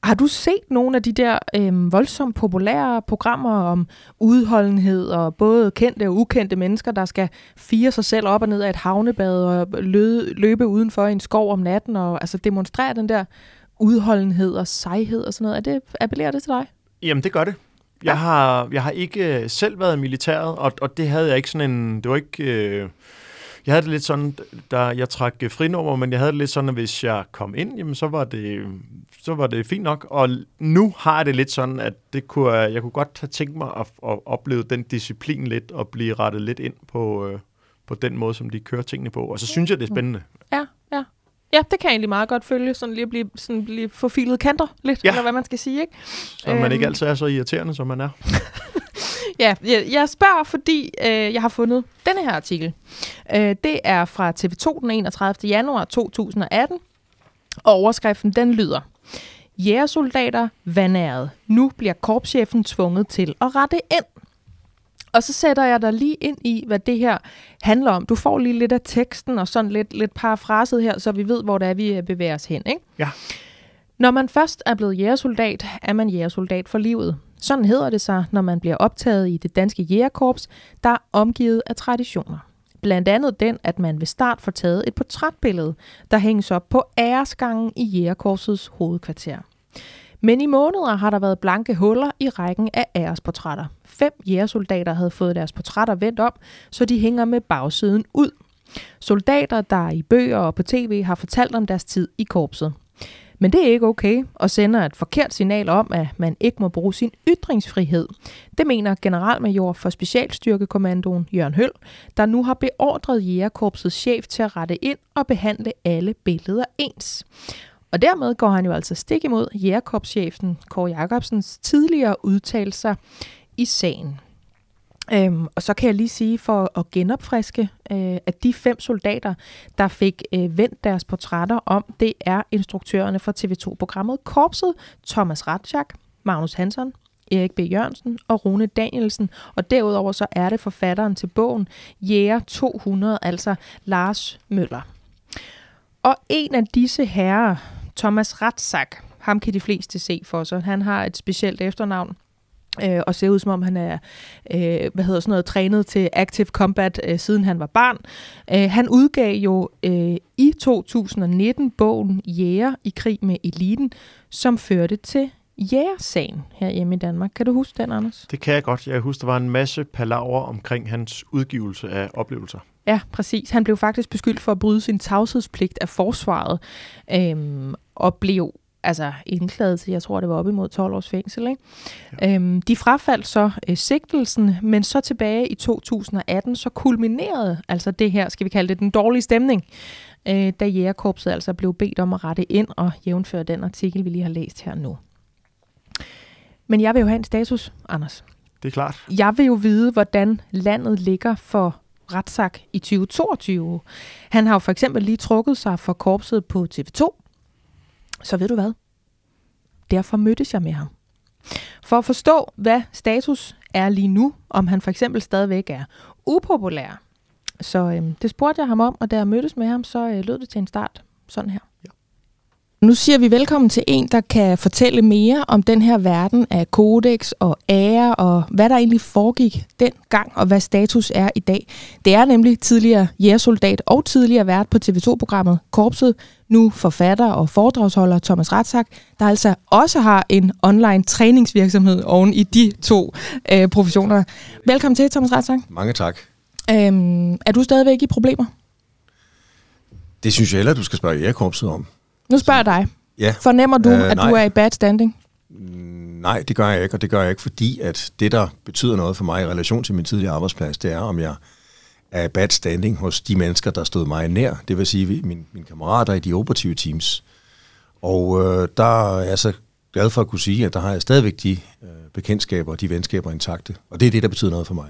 Har du set nogle af de der øhm, voldsomt populære programmer om udholdenhed og både kendte og ukendte mennesker, der skal fire sig selv op og ned af et havnebad og løbe, løbe udenfor i en skov om natten og altså demonstrere den der udholdenhed og sejhed og sådan noget? Er det, appellerer det til dig? Jamen, det gør det. Jeg har, jeg har ikke øh, selv været i militæret, og, og det havde jeg ikke sådan en... Det var ikke... Øh, jeg havde det lidt sådan, da jeg trak øh, frinummer, men jeg havde det lidt sådan, at hvis jeg kom ind, jamen, så var det, så var det fint nok. Og nu har jeg det lidt sådan, at det kunne, jeg kunne godt have tænkt mig at, at opleve den disciplin lidt, og blive rettet lidt ind på, øh, på den måde, som de kører tingene på. Og så synes jeg, det er spændende. Ja, ja. Det kan jeg egentlig meget godt følge, sådan lige at blive, sådan blive forfilet kanter lidt, ja. eller hvad man skal sige, ikke? Så man ikke øhm. altid er så irriterende, som man er. ja, jeg, jeg spørger, fordi øh, jeg har fundet denne her artikel. Øh, det er fra TV2 den 31. januar 2018, og overskriften den lyder, Jægersoldater vandæret. Nu bliver korpschefen tvunget til at rette ind. Og så sætter jeg dig lige ind i, hvad det her handler om. Du får lige lidt af teksten og sådan lidt, lidt parafraset her, så vi ved, hvor det er, vi øh, bevæger os hen. Ikke? Ja. Når man først er blevet jægersoldat, er man jægersoldat for livet. Sådan hedder det sig, når man bliver optaget i det danske jægerkorps, der er omgivet af traditioner. Blandt andet den, at man ved start får taget et portrætbillede, der hænges op på æresgangen i Jægerkorsets hovedkvarter. Men i måneder har der været blanke huller i rækken af æresportrætter. Fem jægersoldater havde fået deres portrætter vendt om, så de hænger med bagsiden ud. Soldater, der i bøger og på tv har fortalt om deres tid i korpset. Men det er ikke okay og sender et forkert signal om, at man ikke må bruge sin ytringsfrihed. Det mener generalmajor for Specialstyrkekommandoen Jørgen Høl, der nu har beordret Jægerkorpsets chef til at rette ind og behandle alle billeder ens. Og dermed går han jo altså stik imod Jægerkorpschefen Kåre Jacobsens tidligere udtalelser i sagen. Øhm, og så kan jeg lige sige for at genopfriske, øh, at de fem soldater, der fik øh, vendt deres portrætter om, det er instruktørerne for TV2-programmet Korpset, Thomas Ratschak, Magnus Hansen, Erik B. Jørgensen og Rune Danielsen. Og derudover så er det forfatteren til bogen Jæger 200, altså Lars Møller. Og en af disse herrer, Thomas Ratschak, ham kan de fleste se for sig. Han har et specielt efternavn, øh, og ser ud som om han er øh, hvad hedder sådan noget, trænet til active combat øh, siden han var barn. Øh, han udgav jo øh, i 2019 bogen Jæger i krig med eliten, som førte til jægersagen her hjemme i Danmark. Kan du huske den, Anders? Det kan jeg godt. Jeg husker, der var en masse palaver omkring hans udgivelse af oplevelser. Ja, præcis. Han blev faktisk beskyldt for at bryde sin tavshedspligt af forsvaret, øhm, og blev altså indklaget til, jeg tror, det var op imod 12 års fængsel. Ikke? Ja. Øhm, de frafaldt så øh, sigtelsen, men så tilbage i 2018, så kulminerede altså det her, skal vi kalde det, den dårlige stemning, øh, da Jægerkorpset altså blev bedt om at rette ind og jævnføre den artikel, vi lige har læst her nu. Men jeg vil jo have en status, Anders. Det er klart. Jeg vil jo vide, hvordan landet ligger for retssag i 2022. Han har jo for eksempel lige trukket sig for korpset på TV2, så ved du hvad? Derfor mødtes jeg med ham. For at forstå, hvad status er lige nu, om han for eksempel stadigvæk er upopulær. Så øhm, det spurgte jeg ham om, og da jeg mødtes med ham, så øh, lød det til en start sådan her. Nu siger vi velkommen til en, der kan fortælle mere om den her verden af kodex og ære, og hvad der egentlig foregik dengang, og hvad status er i dag. Det er nemlig tidligere jægersoldat og tidligere vært på TV2-programmet Korpset, nu forfatter og foredragsholder Thomas Ratsak, der altså også har en online træningsvirksomhed oven i de to øh, professioner. Velkommen til, Thomas Ratsak. Mange tak. Øhm, er du stadigvæk i problemer? Det synes jeg heller, du skal spørge jægerkorpset om. Nu spørger jeg dig. Ja. Fornemmer du, øh, at nej. du er i bad standing? Nej, det gør jeg ikke, og det gør jeg ikke, fordi at det, der betyder noget for mig i relation til min tidligere arbejdsplads, det er, om jeg er i bad standing hos de mennesker, der stod mig nær. Det vil sige mine, mine kammerater i de operative teams. Og øh, der er jeg så glad for at kunne sige, at der har jeg stadigvæk de øh, bekendtskaber og de venskaber intakte. Og det er det, der betyder noget for mig.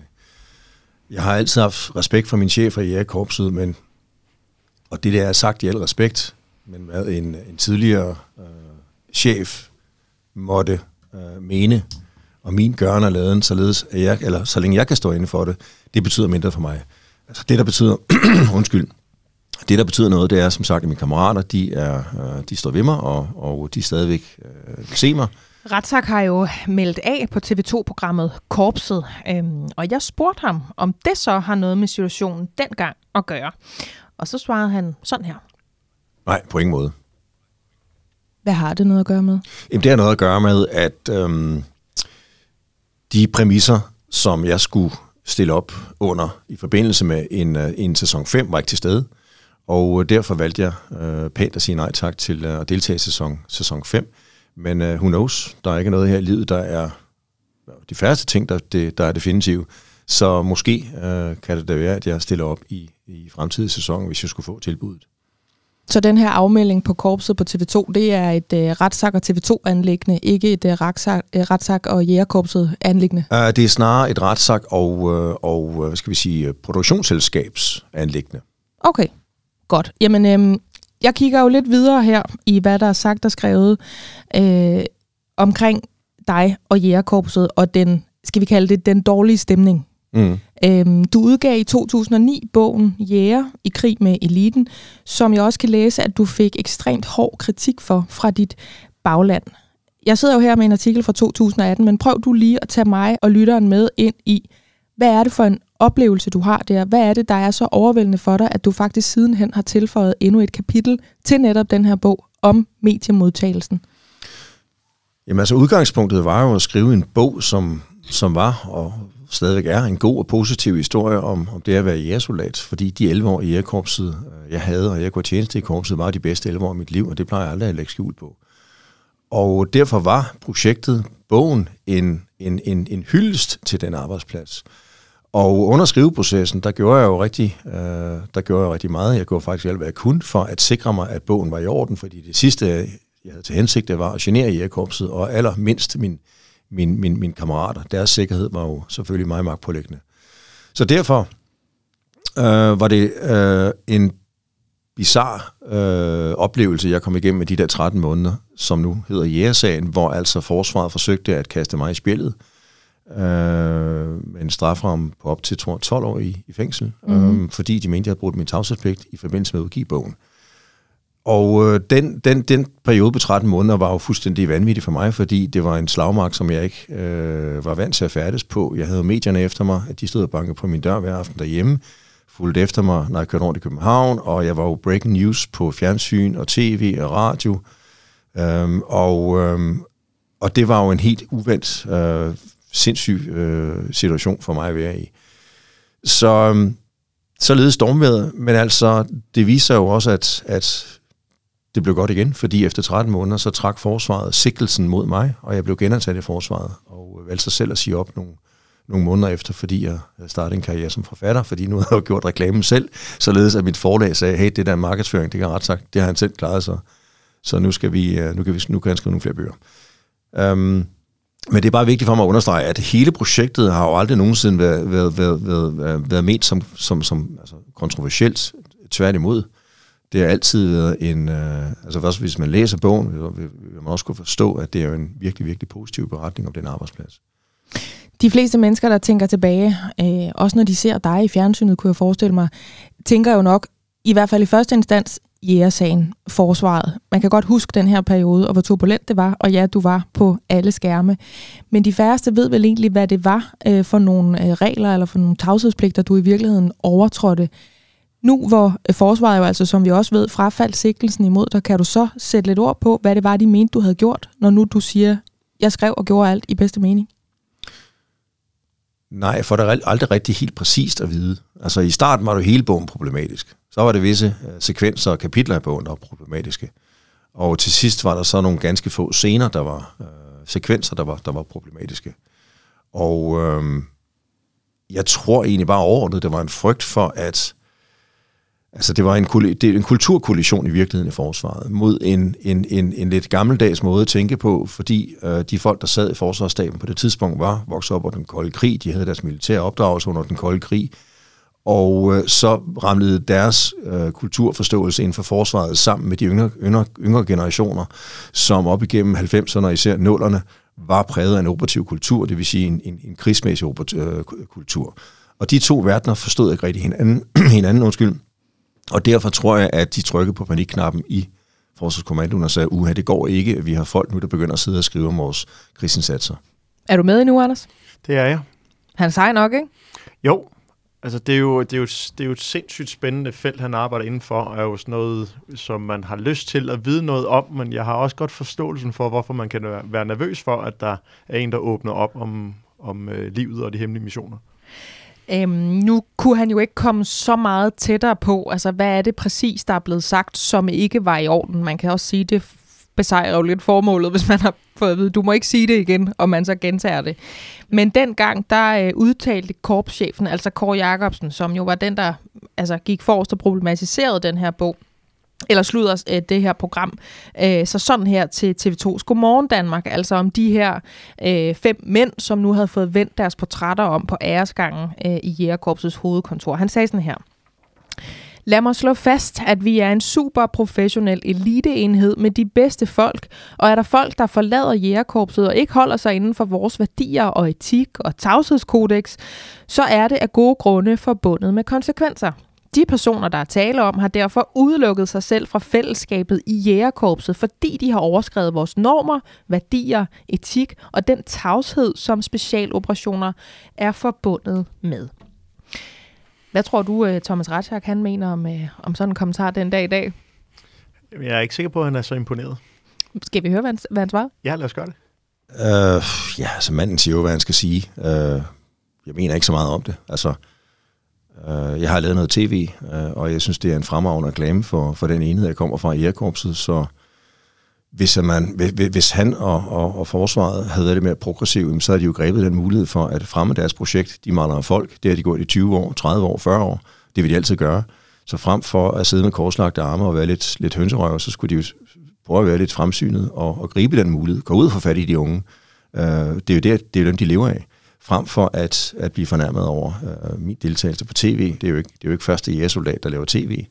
Jeg har altid haft respekt for min chef i jægerkorpset, men, og det der er sagt i al respekt, men hvad en, en tidligere øh, chef måtte øh, mene, og min gørne og laden, således at jeg, eller så længe jeg kan stå inde for det, det betyder mindre for mig. Altså det, der betyder, undskyld, det, der betyder noget, det er som sagt, at mine kammerater, de, er, øh, de står ved mig, og, og de stadigvæk øh, se mig. Ratzak har jo meldt af på TV2-programmet Korpset, øhm, og jeg spurgte ham, om det så har noget med situationen dengang at gøre. Og så svarede han sådan her. Nej, på ingen måde. Hvad har det noget at gøre med? Jamen, det har noget at gøre med, at øhm, de præmisser, som jeg skulle stille op under i forbindelse med en, øh, en sæson 5, var ikke til stede. Og derfor valgte jeg øh, pænt at sige nej tak til øh, at deltage i sæson, sæson 5. Men øh, who knows, der er ikke noget her i livet, der er de færreste ting, der, det, der er definitive. Så måske øh, kan det da være, at jeg stiller op i, i fremtidige sæson, hvis jeg skulle få tilbuddet. Så den her afmelding på korpset på TV2, det er et uh, retsak og TV2-anlæggende, ikke et uh, retsak, retsak og jægerkorpset anlæggende? Uh, det er snarere et retsak og, uh, og hvad skal vi sige, produktionsselskabsanlæggende. Okay, godt. Jamen, øhm, jeg kigger jo lidt videre her i, hvad der er sagt og skrevet øh, omkring dig og jægerkorpset og den, skal vi kalde det, den dårlige stemning, Mm. Øhm, du udgav i 2009 bogen Jæger i krig med eliten, som jeg også kan læse, at du fik ekstremt hård kritik for fra dit bagland. Jeg sidder jo her med en artikel fra 2018, men prøv du lige at tage mig og lytteren med ind i, hvad er det for en oplevelse, du har der, hvad er det, der er så overvældende for dig, at du faktisk sidenhen har tilføjet endnu et kapitel til netop den her bog om mediemodtagelsen? Jamen altså udgangspunktet var jo at skrive en bog, som, som var og stadigvæk er en god og positiv historie om, om det at være jægersoldat, fordi de 11 år i jægerkorpset, øh, jeg havde, og jeg kunne tjeneste i korpset, var de bedste 11 år i mit liv, og det plejer jeg aldrig at lægge skjul på. Og derfor var projektet, bogen, en, en, en, en hyldest til den arbejdsplads. Og under skriveprocessen, der gjorde jeg jo rigtig, øh, der gjorde jeg rigtig meget. Jeg gjorde faktisk alt, hvad jeg kunne for at sikre mig, at bogen var i orden, fordi det sidste, jeg havde til hensigt, det var at genere jægerkorpset, og allermindst min, min, min, min kammerater. Deres sikkerhed var jo selvfølgelig meget magtpålæggende. Så derfor øh, var det øh, en bizarre øh, oplevelse, jeg kom igennem med de der 13 måneder, som nu hedder Jægersagen, hvor altså forsvaret forsøgte at kaste mig i spillet øh, med en straframme på op til tror, 12 år i, i fængsel, mm. øh, fordi de mente, jeg havde brugt min tavshedspligt i forbindelse med at udgive bogen. Og øh, den, den, den periode på 13 måneder var jo fuldstændig vanvittig for mig, fordi det var en slagmark, som jeg ikke øh, var vant til at færdes på. Jeg havde medierne efter mig, at de stod og bankede på min dør hver aften derhjemme, fulgte efter mig, når jeg kørte rundt i København, og jeg var jo breaking news på fjernsyn og tv og radio. Øhm, og, øhm, og det var jo en helt uvendt, øh, sindssyg øh, situation for mig at være i. Så så således stormværet, men altså, det viser jo også, at, at det blev godt igen, fordi efter 13 måneder, så trak forsvaret sikkelsen mod mig, og jeg blev genansat i forsvaret, og valgte sig selv at sige op nogle, nogle måneder efter, fordi jeg startede en karriere som forfatter, fordi nu havde jeg gjort reklamen selv, således at mit forlag sagde, hey, det der markedsføring, det kan ret sagt, det har han selv klaret sig, så nu, skal vi, øh, nu, kan, vi, nu kan han skrive nogle flere bøger. Um, men det er bare vigtigt for mig at understrege, at hele projektet har jo aldrig nogensinde været, været, været, været, været ment som, som, som altså kontroversielt, tværtimod det har altid været en, øh, altså også hvis man læser bogen, vil, vil man også kunne forstå, at det er en virkelig, virkelig positiv beretning om den arbejdsplads. De fleste mennesker, der tænker tilbage, øh, også når de ser dig i fjernsynet, kunne jeg forestille mig, tænker jo nok, i hvert fald i første instans, jægersagen, forsvaret. Man kan godt huske den her periode, og hvor turbulent det var, og ja, du var på alle skærme. Men de færreste ved vel egentlig, hvad det var øh, for nogle øh, regler eller for nogle tavshedspligter, du i virkeligheden overtrådte. Nu hvor øh, forsvaret jo altså, som vi også ved, frafaldt sigtelsen imod dig, kan du så sætte lidt ord på, hvad det var, de mente, du havde gjort, når nu du siger, jeg skrev og gjorde alt i bedste mening? Nej, jeg får det aldrig rigtig helt præcist at vide. Altså i starten var det hele bogen problematisk. Så var det visse øh, sekvenser og kapitler i bogen, der var problematiske. Og til sidst var der så nogle ganske få scener, der var øh, sekvenser, der var, der var problematiske. Og øh, jeg tror egentlig bare overordnet, det var en frygt for, at Altså det var en, det er en kulturkollision i virkeligheden i forsvaret, mod en, en, en, en lidt gammeldags måde at tænke på, fordi øh, de folk, der sad i forsvarsstaben på det tidspunkt, var vokset op under den kolde krig, de havde deres militære opdragelse under den kolde krig, og øh, så ramlede deres øh, kulturforståelse inden for forsvaret sammen med de yngre, yngre, yngre generationer, som op igennem 90'erne og især 0'erne var præget af en operativ kultur, det vil sige en, en, en krigsmæssig øh, kultur. Og de to verdener forstod ikke rigtig hinanden, hinanden undskyld, og derfor tror jeg, at de trykkede på panikknappen i Forsvarskommandoen og sagde, uha, det går ikke, at vi har folk nu, der begynder at sidde og skrive om vores krigsindsatser. Er du med nu, Anders? Det er jeg. Han sej nok, ikke? Jo, altså det er, jo, det, er jo, det er jo et sindssygt spændende felt, han arbejder indenfor, og er jo sådan noget, som man har lyst til at vide noget om, men jeg har også godt forståelsen for, hvorfor man kan være nervøs for, at der er en, der åbner op om, om øh, livet og de hemmelige missioner. Øhm, nu kunne han jo ikke komme så meget tættere på, altså hvad er det præcis, der er blevet sagt, som ikke var i orden. Man kan også sige, det besejrer jo lidt formålet, hvis man har fået at vide, du må ikke sige det igen, og man så gentager det. Men dengang, der øh, udtalte korpschefen, altså Kåre Jacobsen, som jo var den, der altså, gik forrest og problematiserede den her bog, eller slutter øh, det her program. Øh, så sådan her til TV2's Godmorgen Danmark, altså om de her øh, fem mænd, som nu havde fået vendt deres portrætter om på æresgangen øh, i Jægerkorpsets hovedkontor. Han sagde sådan her. Lad mig slå fast, at vi er en super professionel eliteenhed med de bedste folk, og er der folk, der forlader jægerkorpset og ikke holder sig inden for vores værdier og etik og tavshedskodex, så er det af gode grunde forbundet med konsekvenser. De personer, der er tale om, har derfor udelukket sig selv fra fællesskabet i jægerkorpset, fordi de har overskrevet vores normer, værdier, etik og den tavshed, som specialoperationer er forbundet med. Hvad tror du, øh, Thomas Ratschak, han mener om, øh, om sådan en kommentar den dag i dag? Jeg er ikke sikker på, at han er så imponeret. Skal vi høre, hvad han, hvad han svarede? Ja, lad os gøre det. Uh, ja, altså manden siger jo, hvad han skal sige. Uh, jeg mener ikke så meget om det. Altså, uh, Øh, jeg har lavet noget tv, øh, og jeg synes, det er en fremragende reklame for, for den enhed, jeg kommer fra i Jægerkorpset, så hvis, man, hvis, han og, og, og forsvaret havde været lidt mere progressiv, så havde de jo grebet den mulighed for at fremme deres projekt. De mangler folk. Det har de gjort i 20 år, 30 år, 40 år. Det vil de altid gøre. Så frem for at sidde med korslagte arme og være lidt, lidt hønserøver, så skulle de jo prøve at være lidt fremsynet og, og gribe den mulighed. Gå ud og få fat i de unge. Uh, det er jo det, det er dem, de lever af. Frem for at, at blive fornærmet over uh, min deltagelse på tv. Det er jo ikke, det er jo ikke første jægersoldat, der laver tv.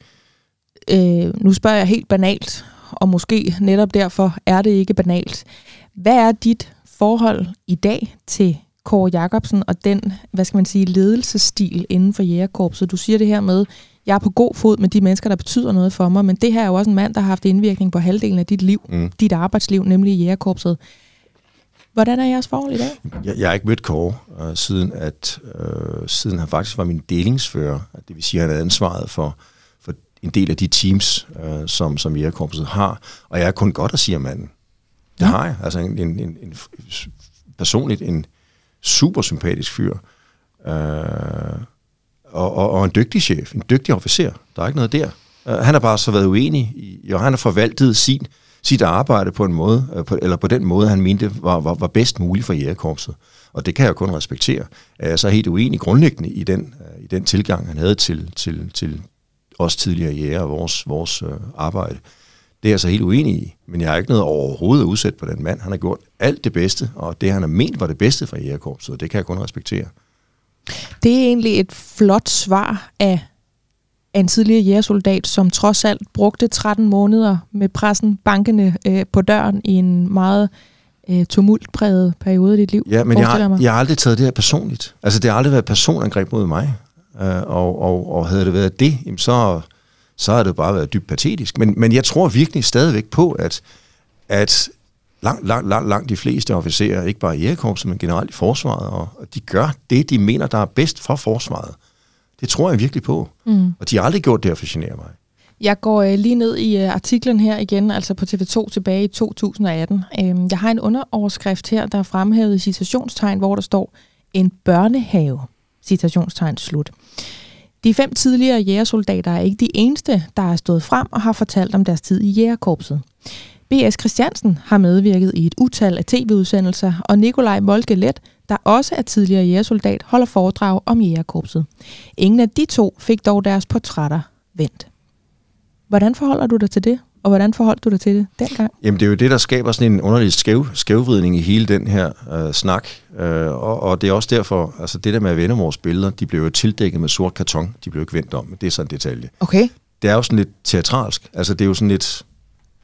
Øh, nu spørger jeg helt banalt, og måske netop derfor er det ikke banalt. Hvad er dit forhold i dag til Kåre Jacobsen og den, hvad skal man sige, ledelsesstil inden for jægerkorpset? Du siger det her med, jeg er på god fod med de mennesker, der betyder noget for mig, men det her er jo også en mand, der har haft indvirkning på halvdelen af dit liv, mm. dit arbejdsliv, nemlig i jægerkorpset. Hvordan er jeres forhold i dag? Jeg, jeg har ikke mødt Kåre, uh, siden, at, uh, siden han faktisk var min delingsfører. Det vil sige, at han havde ansvaret for, for en del af de teams, uh, som, som jægerkorpset har. Og jeg er kun godt at sige om manden. Det ja. har jeg. Altså en, en, en, en, personligt en super sympatisk fyr. Uh, og, og, og en dygtig chef, en dygtig officer. Der er ikke noget der. Uh, han har bare så været uenig, i, og han har forvaltet sin, sit arbejde på en måde, øh, på, eller på den måde, han mente var, var, var bedst muligt for jægerkorpset. Og det kan jeg kun respektere. Jeg Er så helt uenig grundlæggende i den, øh, i den tilgang, han havde til, til, til os tidligere jæger og vores, vores øh, arbejde. Det er jeg så helt uenig i, men jeg har ikke noget overhovedet udsat på den mand. Han har gjort alt det bedste, og det han har ment var det bedste for jægerkorpset, og det kan jeg kun respektere. Det er egentlig et flot svar af en tidligere jægersoldat, som trods alt brugte 13 måneder med pressen bankende øh, på døren i en meget øh, tumultpræget periode af dit liv. Ja, men jeg har, jeg har aldrig taget det her personligt. Altså, det har aldrig været personangreb mod mig. Øh, og, og, og havde det været det, jamen, så, så har det bare været dybt patetisk. Men, men jeg tror virkelig stadigvæk på, at, at langt, langt, langt, langt de fleste officerer, ikke bare i jægerkorpset, men generelt i forsvaret, og, og de gør det, de mener, der er bedst for forsvaret. Det tror jeg virkelig på. Mm. Og de har aldrig gjort det at genere mig. Jeg går øh, lige ned i øh, artiklen her igen, altså på TV2 tilbage i 2018. Øhm, jeg har en underoverskrift her, der er fremhævet i citationstegn, hvor der står en børnehave. Citationstegn slut. De fem tidligere jægersoldater er ikke de eneste, der er stået frem og har fortalt om deres tid i jægerkorpset. B.S. Christiansen har medvirket i et utal af tv-udsendelser, og Nikolaj Molke Let, der også er tidligere jægersoldat, holder foredrag om jægerkorpset. Ingen af de to fik dog deres portrætter vendt. Hvordan forholder du dig til det? Og hvordan forholdt du dig til det dengang? Jamen det er jo det, der skaber sådan en underlig skæv, skævvridning i hele den her øh, snak. Øh, og, og det er også derfor, altså det der med at vende vores billeder, de blev jo tildækket med sort karton. De blev ikke vendt om, det er sådan en detalje. Okay. Det er jo sådan lidt teatralsk. Altså det er jo sådan lidt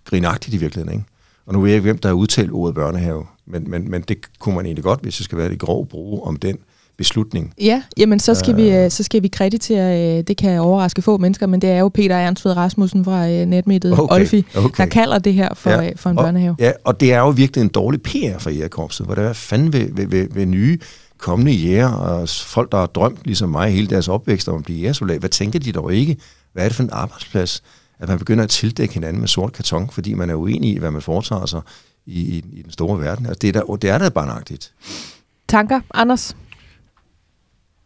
grinagtigt i virkeligheden, ikke? Og nu ved jeg ikke, hvem der har udtalt ordet børnehave, men, men, men det kunne man egentlig godt, hvis det skal være det grov bruge om den beslutning. Ja, jamen så skal, uh, vi, øh, så skal vi kreditere, øh, det kan overraske få mennesker, men det er jo Peter Ernstved Rasmussen fra uh, netmediet okay, Olfi, okay. der kalder det her for, ja, for en og, børnehave. Ja, og det er jo virkelig en dårlig PR for jægerkorpset, hvor der er fanden ved, ved, ved, ved nye kommende jæger, og folk, der har drømt ligesom mig hele deres opvækst om at blive jægersoldat. Hvad tænker de dog ikke? Hvad er det for en arbejdsplads? At man begynder at tildække hinanden med sort karton, fordi man er uenig i, hvad man foretager sig i, i, i den store verden. Altså, det, er der, det er da barnagtigt. Tanker, Anders?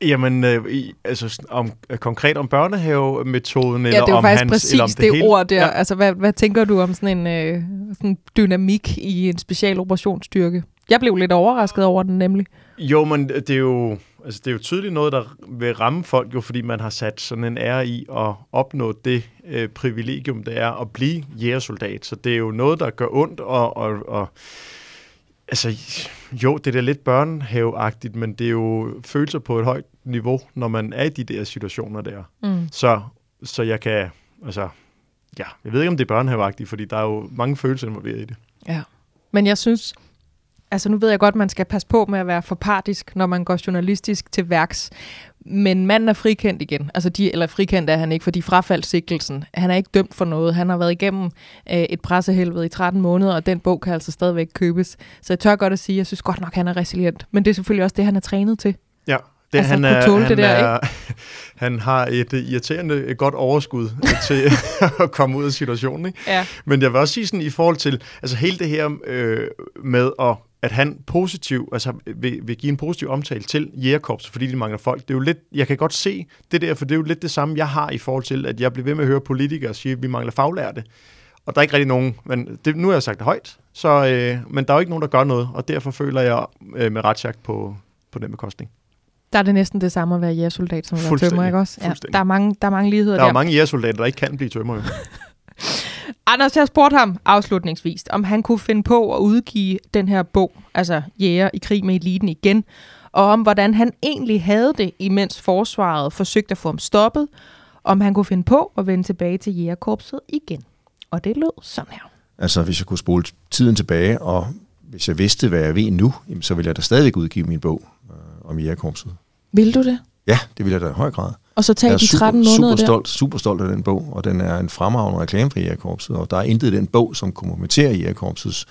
Jamen, øh, i, altså om, øh, konkret om børnehavemetoden, ja, eller det er om faktisk hans, præcis eller om det, det hele? ord der. Ja. Altså, hvad, hvad tænker du om sådan en øh, sådan dynamik i en special operationsstyrke? Jeg blev lidt overrasket over den nemlig. Jo, men det er jo, altså, det er jo tydeligt noget, der vil ramme folk, jo, fordi man har sat sådan en ære i at opnå det øh, privilegium, det er at blive jægersoldat. Så det er jo noget, der gør ondt, og, og, og altså, jo, det er da lidt børnehaveagtigt, men det er jo følelser på et højt niveau, når man er i de der situationer der. Mm. Så, så jeg kan, altså, ja, jeg ved ikke, om det er børnehaveagtigt, fordi der er jo mange følelser involveret i det. Ja, men jeg synes, altså nu ved jeg godt, man skal passe på med at være for partisk, når man går journalistisk til værks. Men manden er frikendt igen. Altså de, eller frikendt er han ikke, fordi frafaldt sigtelsen. Han er ikke dømt for noget. Han har været igennem øh, et pressehelvede i 13 måneder, og den bog kan altså stadigvæk købes. Så jeg tør godt at sige, at jeg synes godt nok, han er resilient. Men det er selvfølgelig også det, han er trænet til. Ja, Det, altså, han er, han det der, er, ikke? Han har et irriterende et godt overskud til at komme ud af situationen. Ikke? Ja. Men jeg vil også sige sådan i forhold til, altså hele det her øh, med at at han positiv, altså vil, vil give en positiv omtale til Jægerkorps, fordi de mangler folk. Det er jo lidt, jeg kan godt se det der, for det er jo lidt det samme, jeg har i forhold til, at jeg bliver ved med at høre politikere sige, at vi mangler faglærte. Og der er ikke rigtig nogen, men det, nu har jeg sagt det højt, så, øh, men der er jo ikke nogen, der gør noget, og derfor føler jeg øh, med retsjagt på, på den bekostning. Der er det næsten det samme at være jægersoldat, som at være tømmer, ikke også? Ja, der, er mange, der er mange ligheder der. Der er mange jægersoldater, der ikke kan blive tømmer. Anders, jeg spurgte ham afslutningsvis, om han kunne finde på at udgive den her bog, altså Jæger i krig med eliten igen, og om hvordan han egentlig havde det, imens forsvaret forsøgte at få ham stoppet, om han kunne finde på at vende tilbage til jægerkorpset igen. Og det lød sådan her. Altså, hvis jeg kunne spole tiden tilbage, og hvis jeg vidste, hvad jeg ved nu, så ville jeg da stadigvæk udgive min bog øh, om jægerkorpset. Vil du det? Ja, det vil jeg da i høj grad. Og så tage de 13 super, måneder super stolt, der? super stolt af den bog, og den er en fremragende reklame for jægerkorpset, og der er intet i den bog, som kompromitterer jægerkorpsets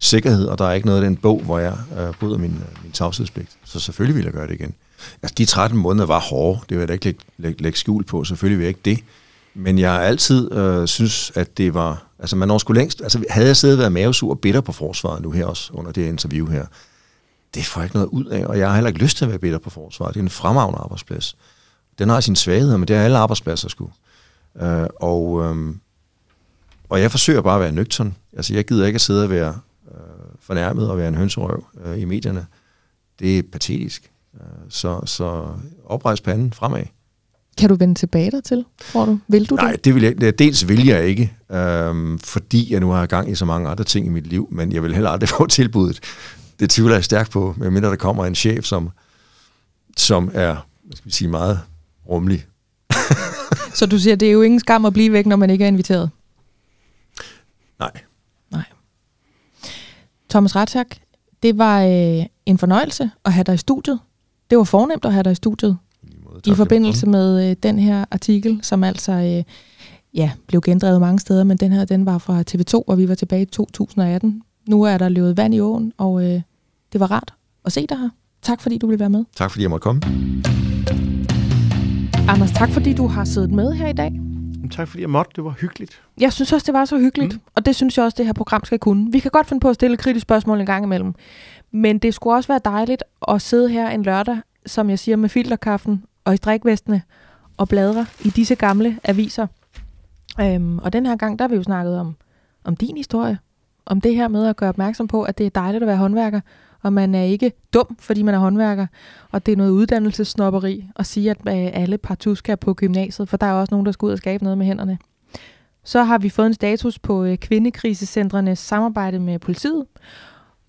sikkerhed, og der er ikke noget i den bog, hvor jeg øh, bryder min, øh, min tavshedspligt. Så selvfølgelig vil jeg gøre det igen. Altså, de 13 måneder var hårde, det vil jeg da ikke lægge, lægge, lægge skjul på, selvfølgelig vil jeg ikke det. Men jeg har altid øh, synes, at det var... Altså, man når skulle længst... Altså, havde jeg siddet og været mavesur og bitter på forsvaret nu her også, under det interview her, det får jeg ikke noget ud af, og jeg har heller ikke lyst til at være bitter på forsvaret. Det er en fremragende arbejdsplads. Den har sine svagheder, men det er alle arbejdspladser sgu. Øh, og, øh, og jeg forsøger bare at være nøgtern. Altså, jeg gider ikke at sidde og være øh, fornærmet og være en hønserøv øh, i medierne. Det er patetisk. Øh, så, så oprejs panden fremad. Kan du vende tilbage der til, tror du? Vil du Nej, det? det vil jeg, dels vil jeg ikke, øhm, fordi jeg nu har gang i så mange andre ting i mit liv, men jeg vil heller aldrig få tilbuddet. Det tvivler jeg stærkt på, medmindre der kommer en chef, som, som er hvad skal vi sige, meget rummelig. så du siger, det er jo ingen skam at blive væk, når man ikke er inviteret? Nej. Nej. Thomas Ratzak, det var øh, en fornøjelse at have dig i studiet. Det var fornemt at have dig i studiet. I forbindelse med øh, den her artikel, som altså øh, ja, blev gendrevet mange steder, men den her den var fra TV2, og vi var tilbage i 2018. Nu er der løbet vand i åen, og øh, det var rart at se dig her. Tak fordi du ville være med. Tak fordi jeg måtte komme. Anders, tak fordi du har siddet med her i dag. Tak fordi jeg måtte. Det var hyggeligt. Jeg synes også, det var så hyggeligt. Mm. Og det synes jeg også, det her program skal kunne. Vi kan godt finde på at stille kritiske spørgsmål en gang imellem. Men det skulle også være dejligt at sidde her en lørdag, som jeg siger, med filterkaffen og i strikvestene og bladre i disse gamle aviser. Øhm, og den her gang, der har vi jo snakket om, om din historie. Om det her med at gøre opmærksom på, at det er dejligt at være håndværker, og man er ikke dum, fordi man er håndværker. Og det er noget uddannelsesnopperi at sige, at øh, alle partout skal på gymnasiet, for der er også nogen, der skal ud og skabe noget med hænderne. Så har vi fået en status på øh, kvindekrisecentrenes samarbejde med politiet.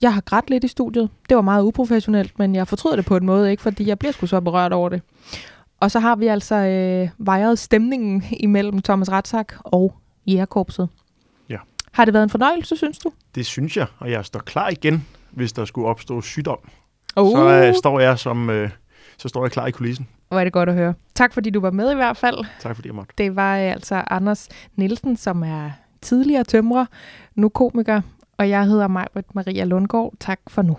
Jeg har grædt lidt i studiet. Det var meget uprofessionelt, men jeg fortryder det på en måde, ikke fordi jeg bliver sgu så berørt over det. Og så har vi altså øh, vejret stemningen imellem Thomas Ratzak og Jægerkorpset. Ja. Har det været en fornøjelse, synes du? Det synes jeg, og jeg står klar igen, hvis der skulle opstå sygdom. Uh. Så øh, står jeg som... Øh, så står jeg klar i kulissen. Hvor er det godt at høre. Tak fordi du var med i hvert fald. Tak fordi jeg måtte. Det var øh, altså Anders Nielsen, som er tidligere tømrer, nu komiker, og jeg hedder Majbert Maria Lundgaard. Tak for nu.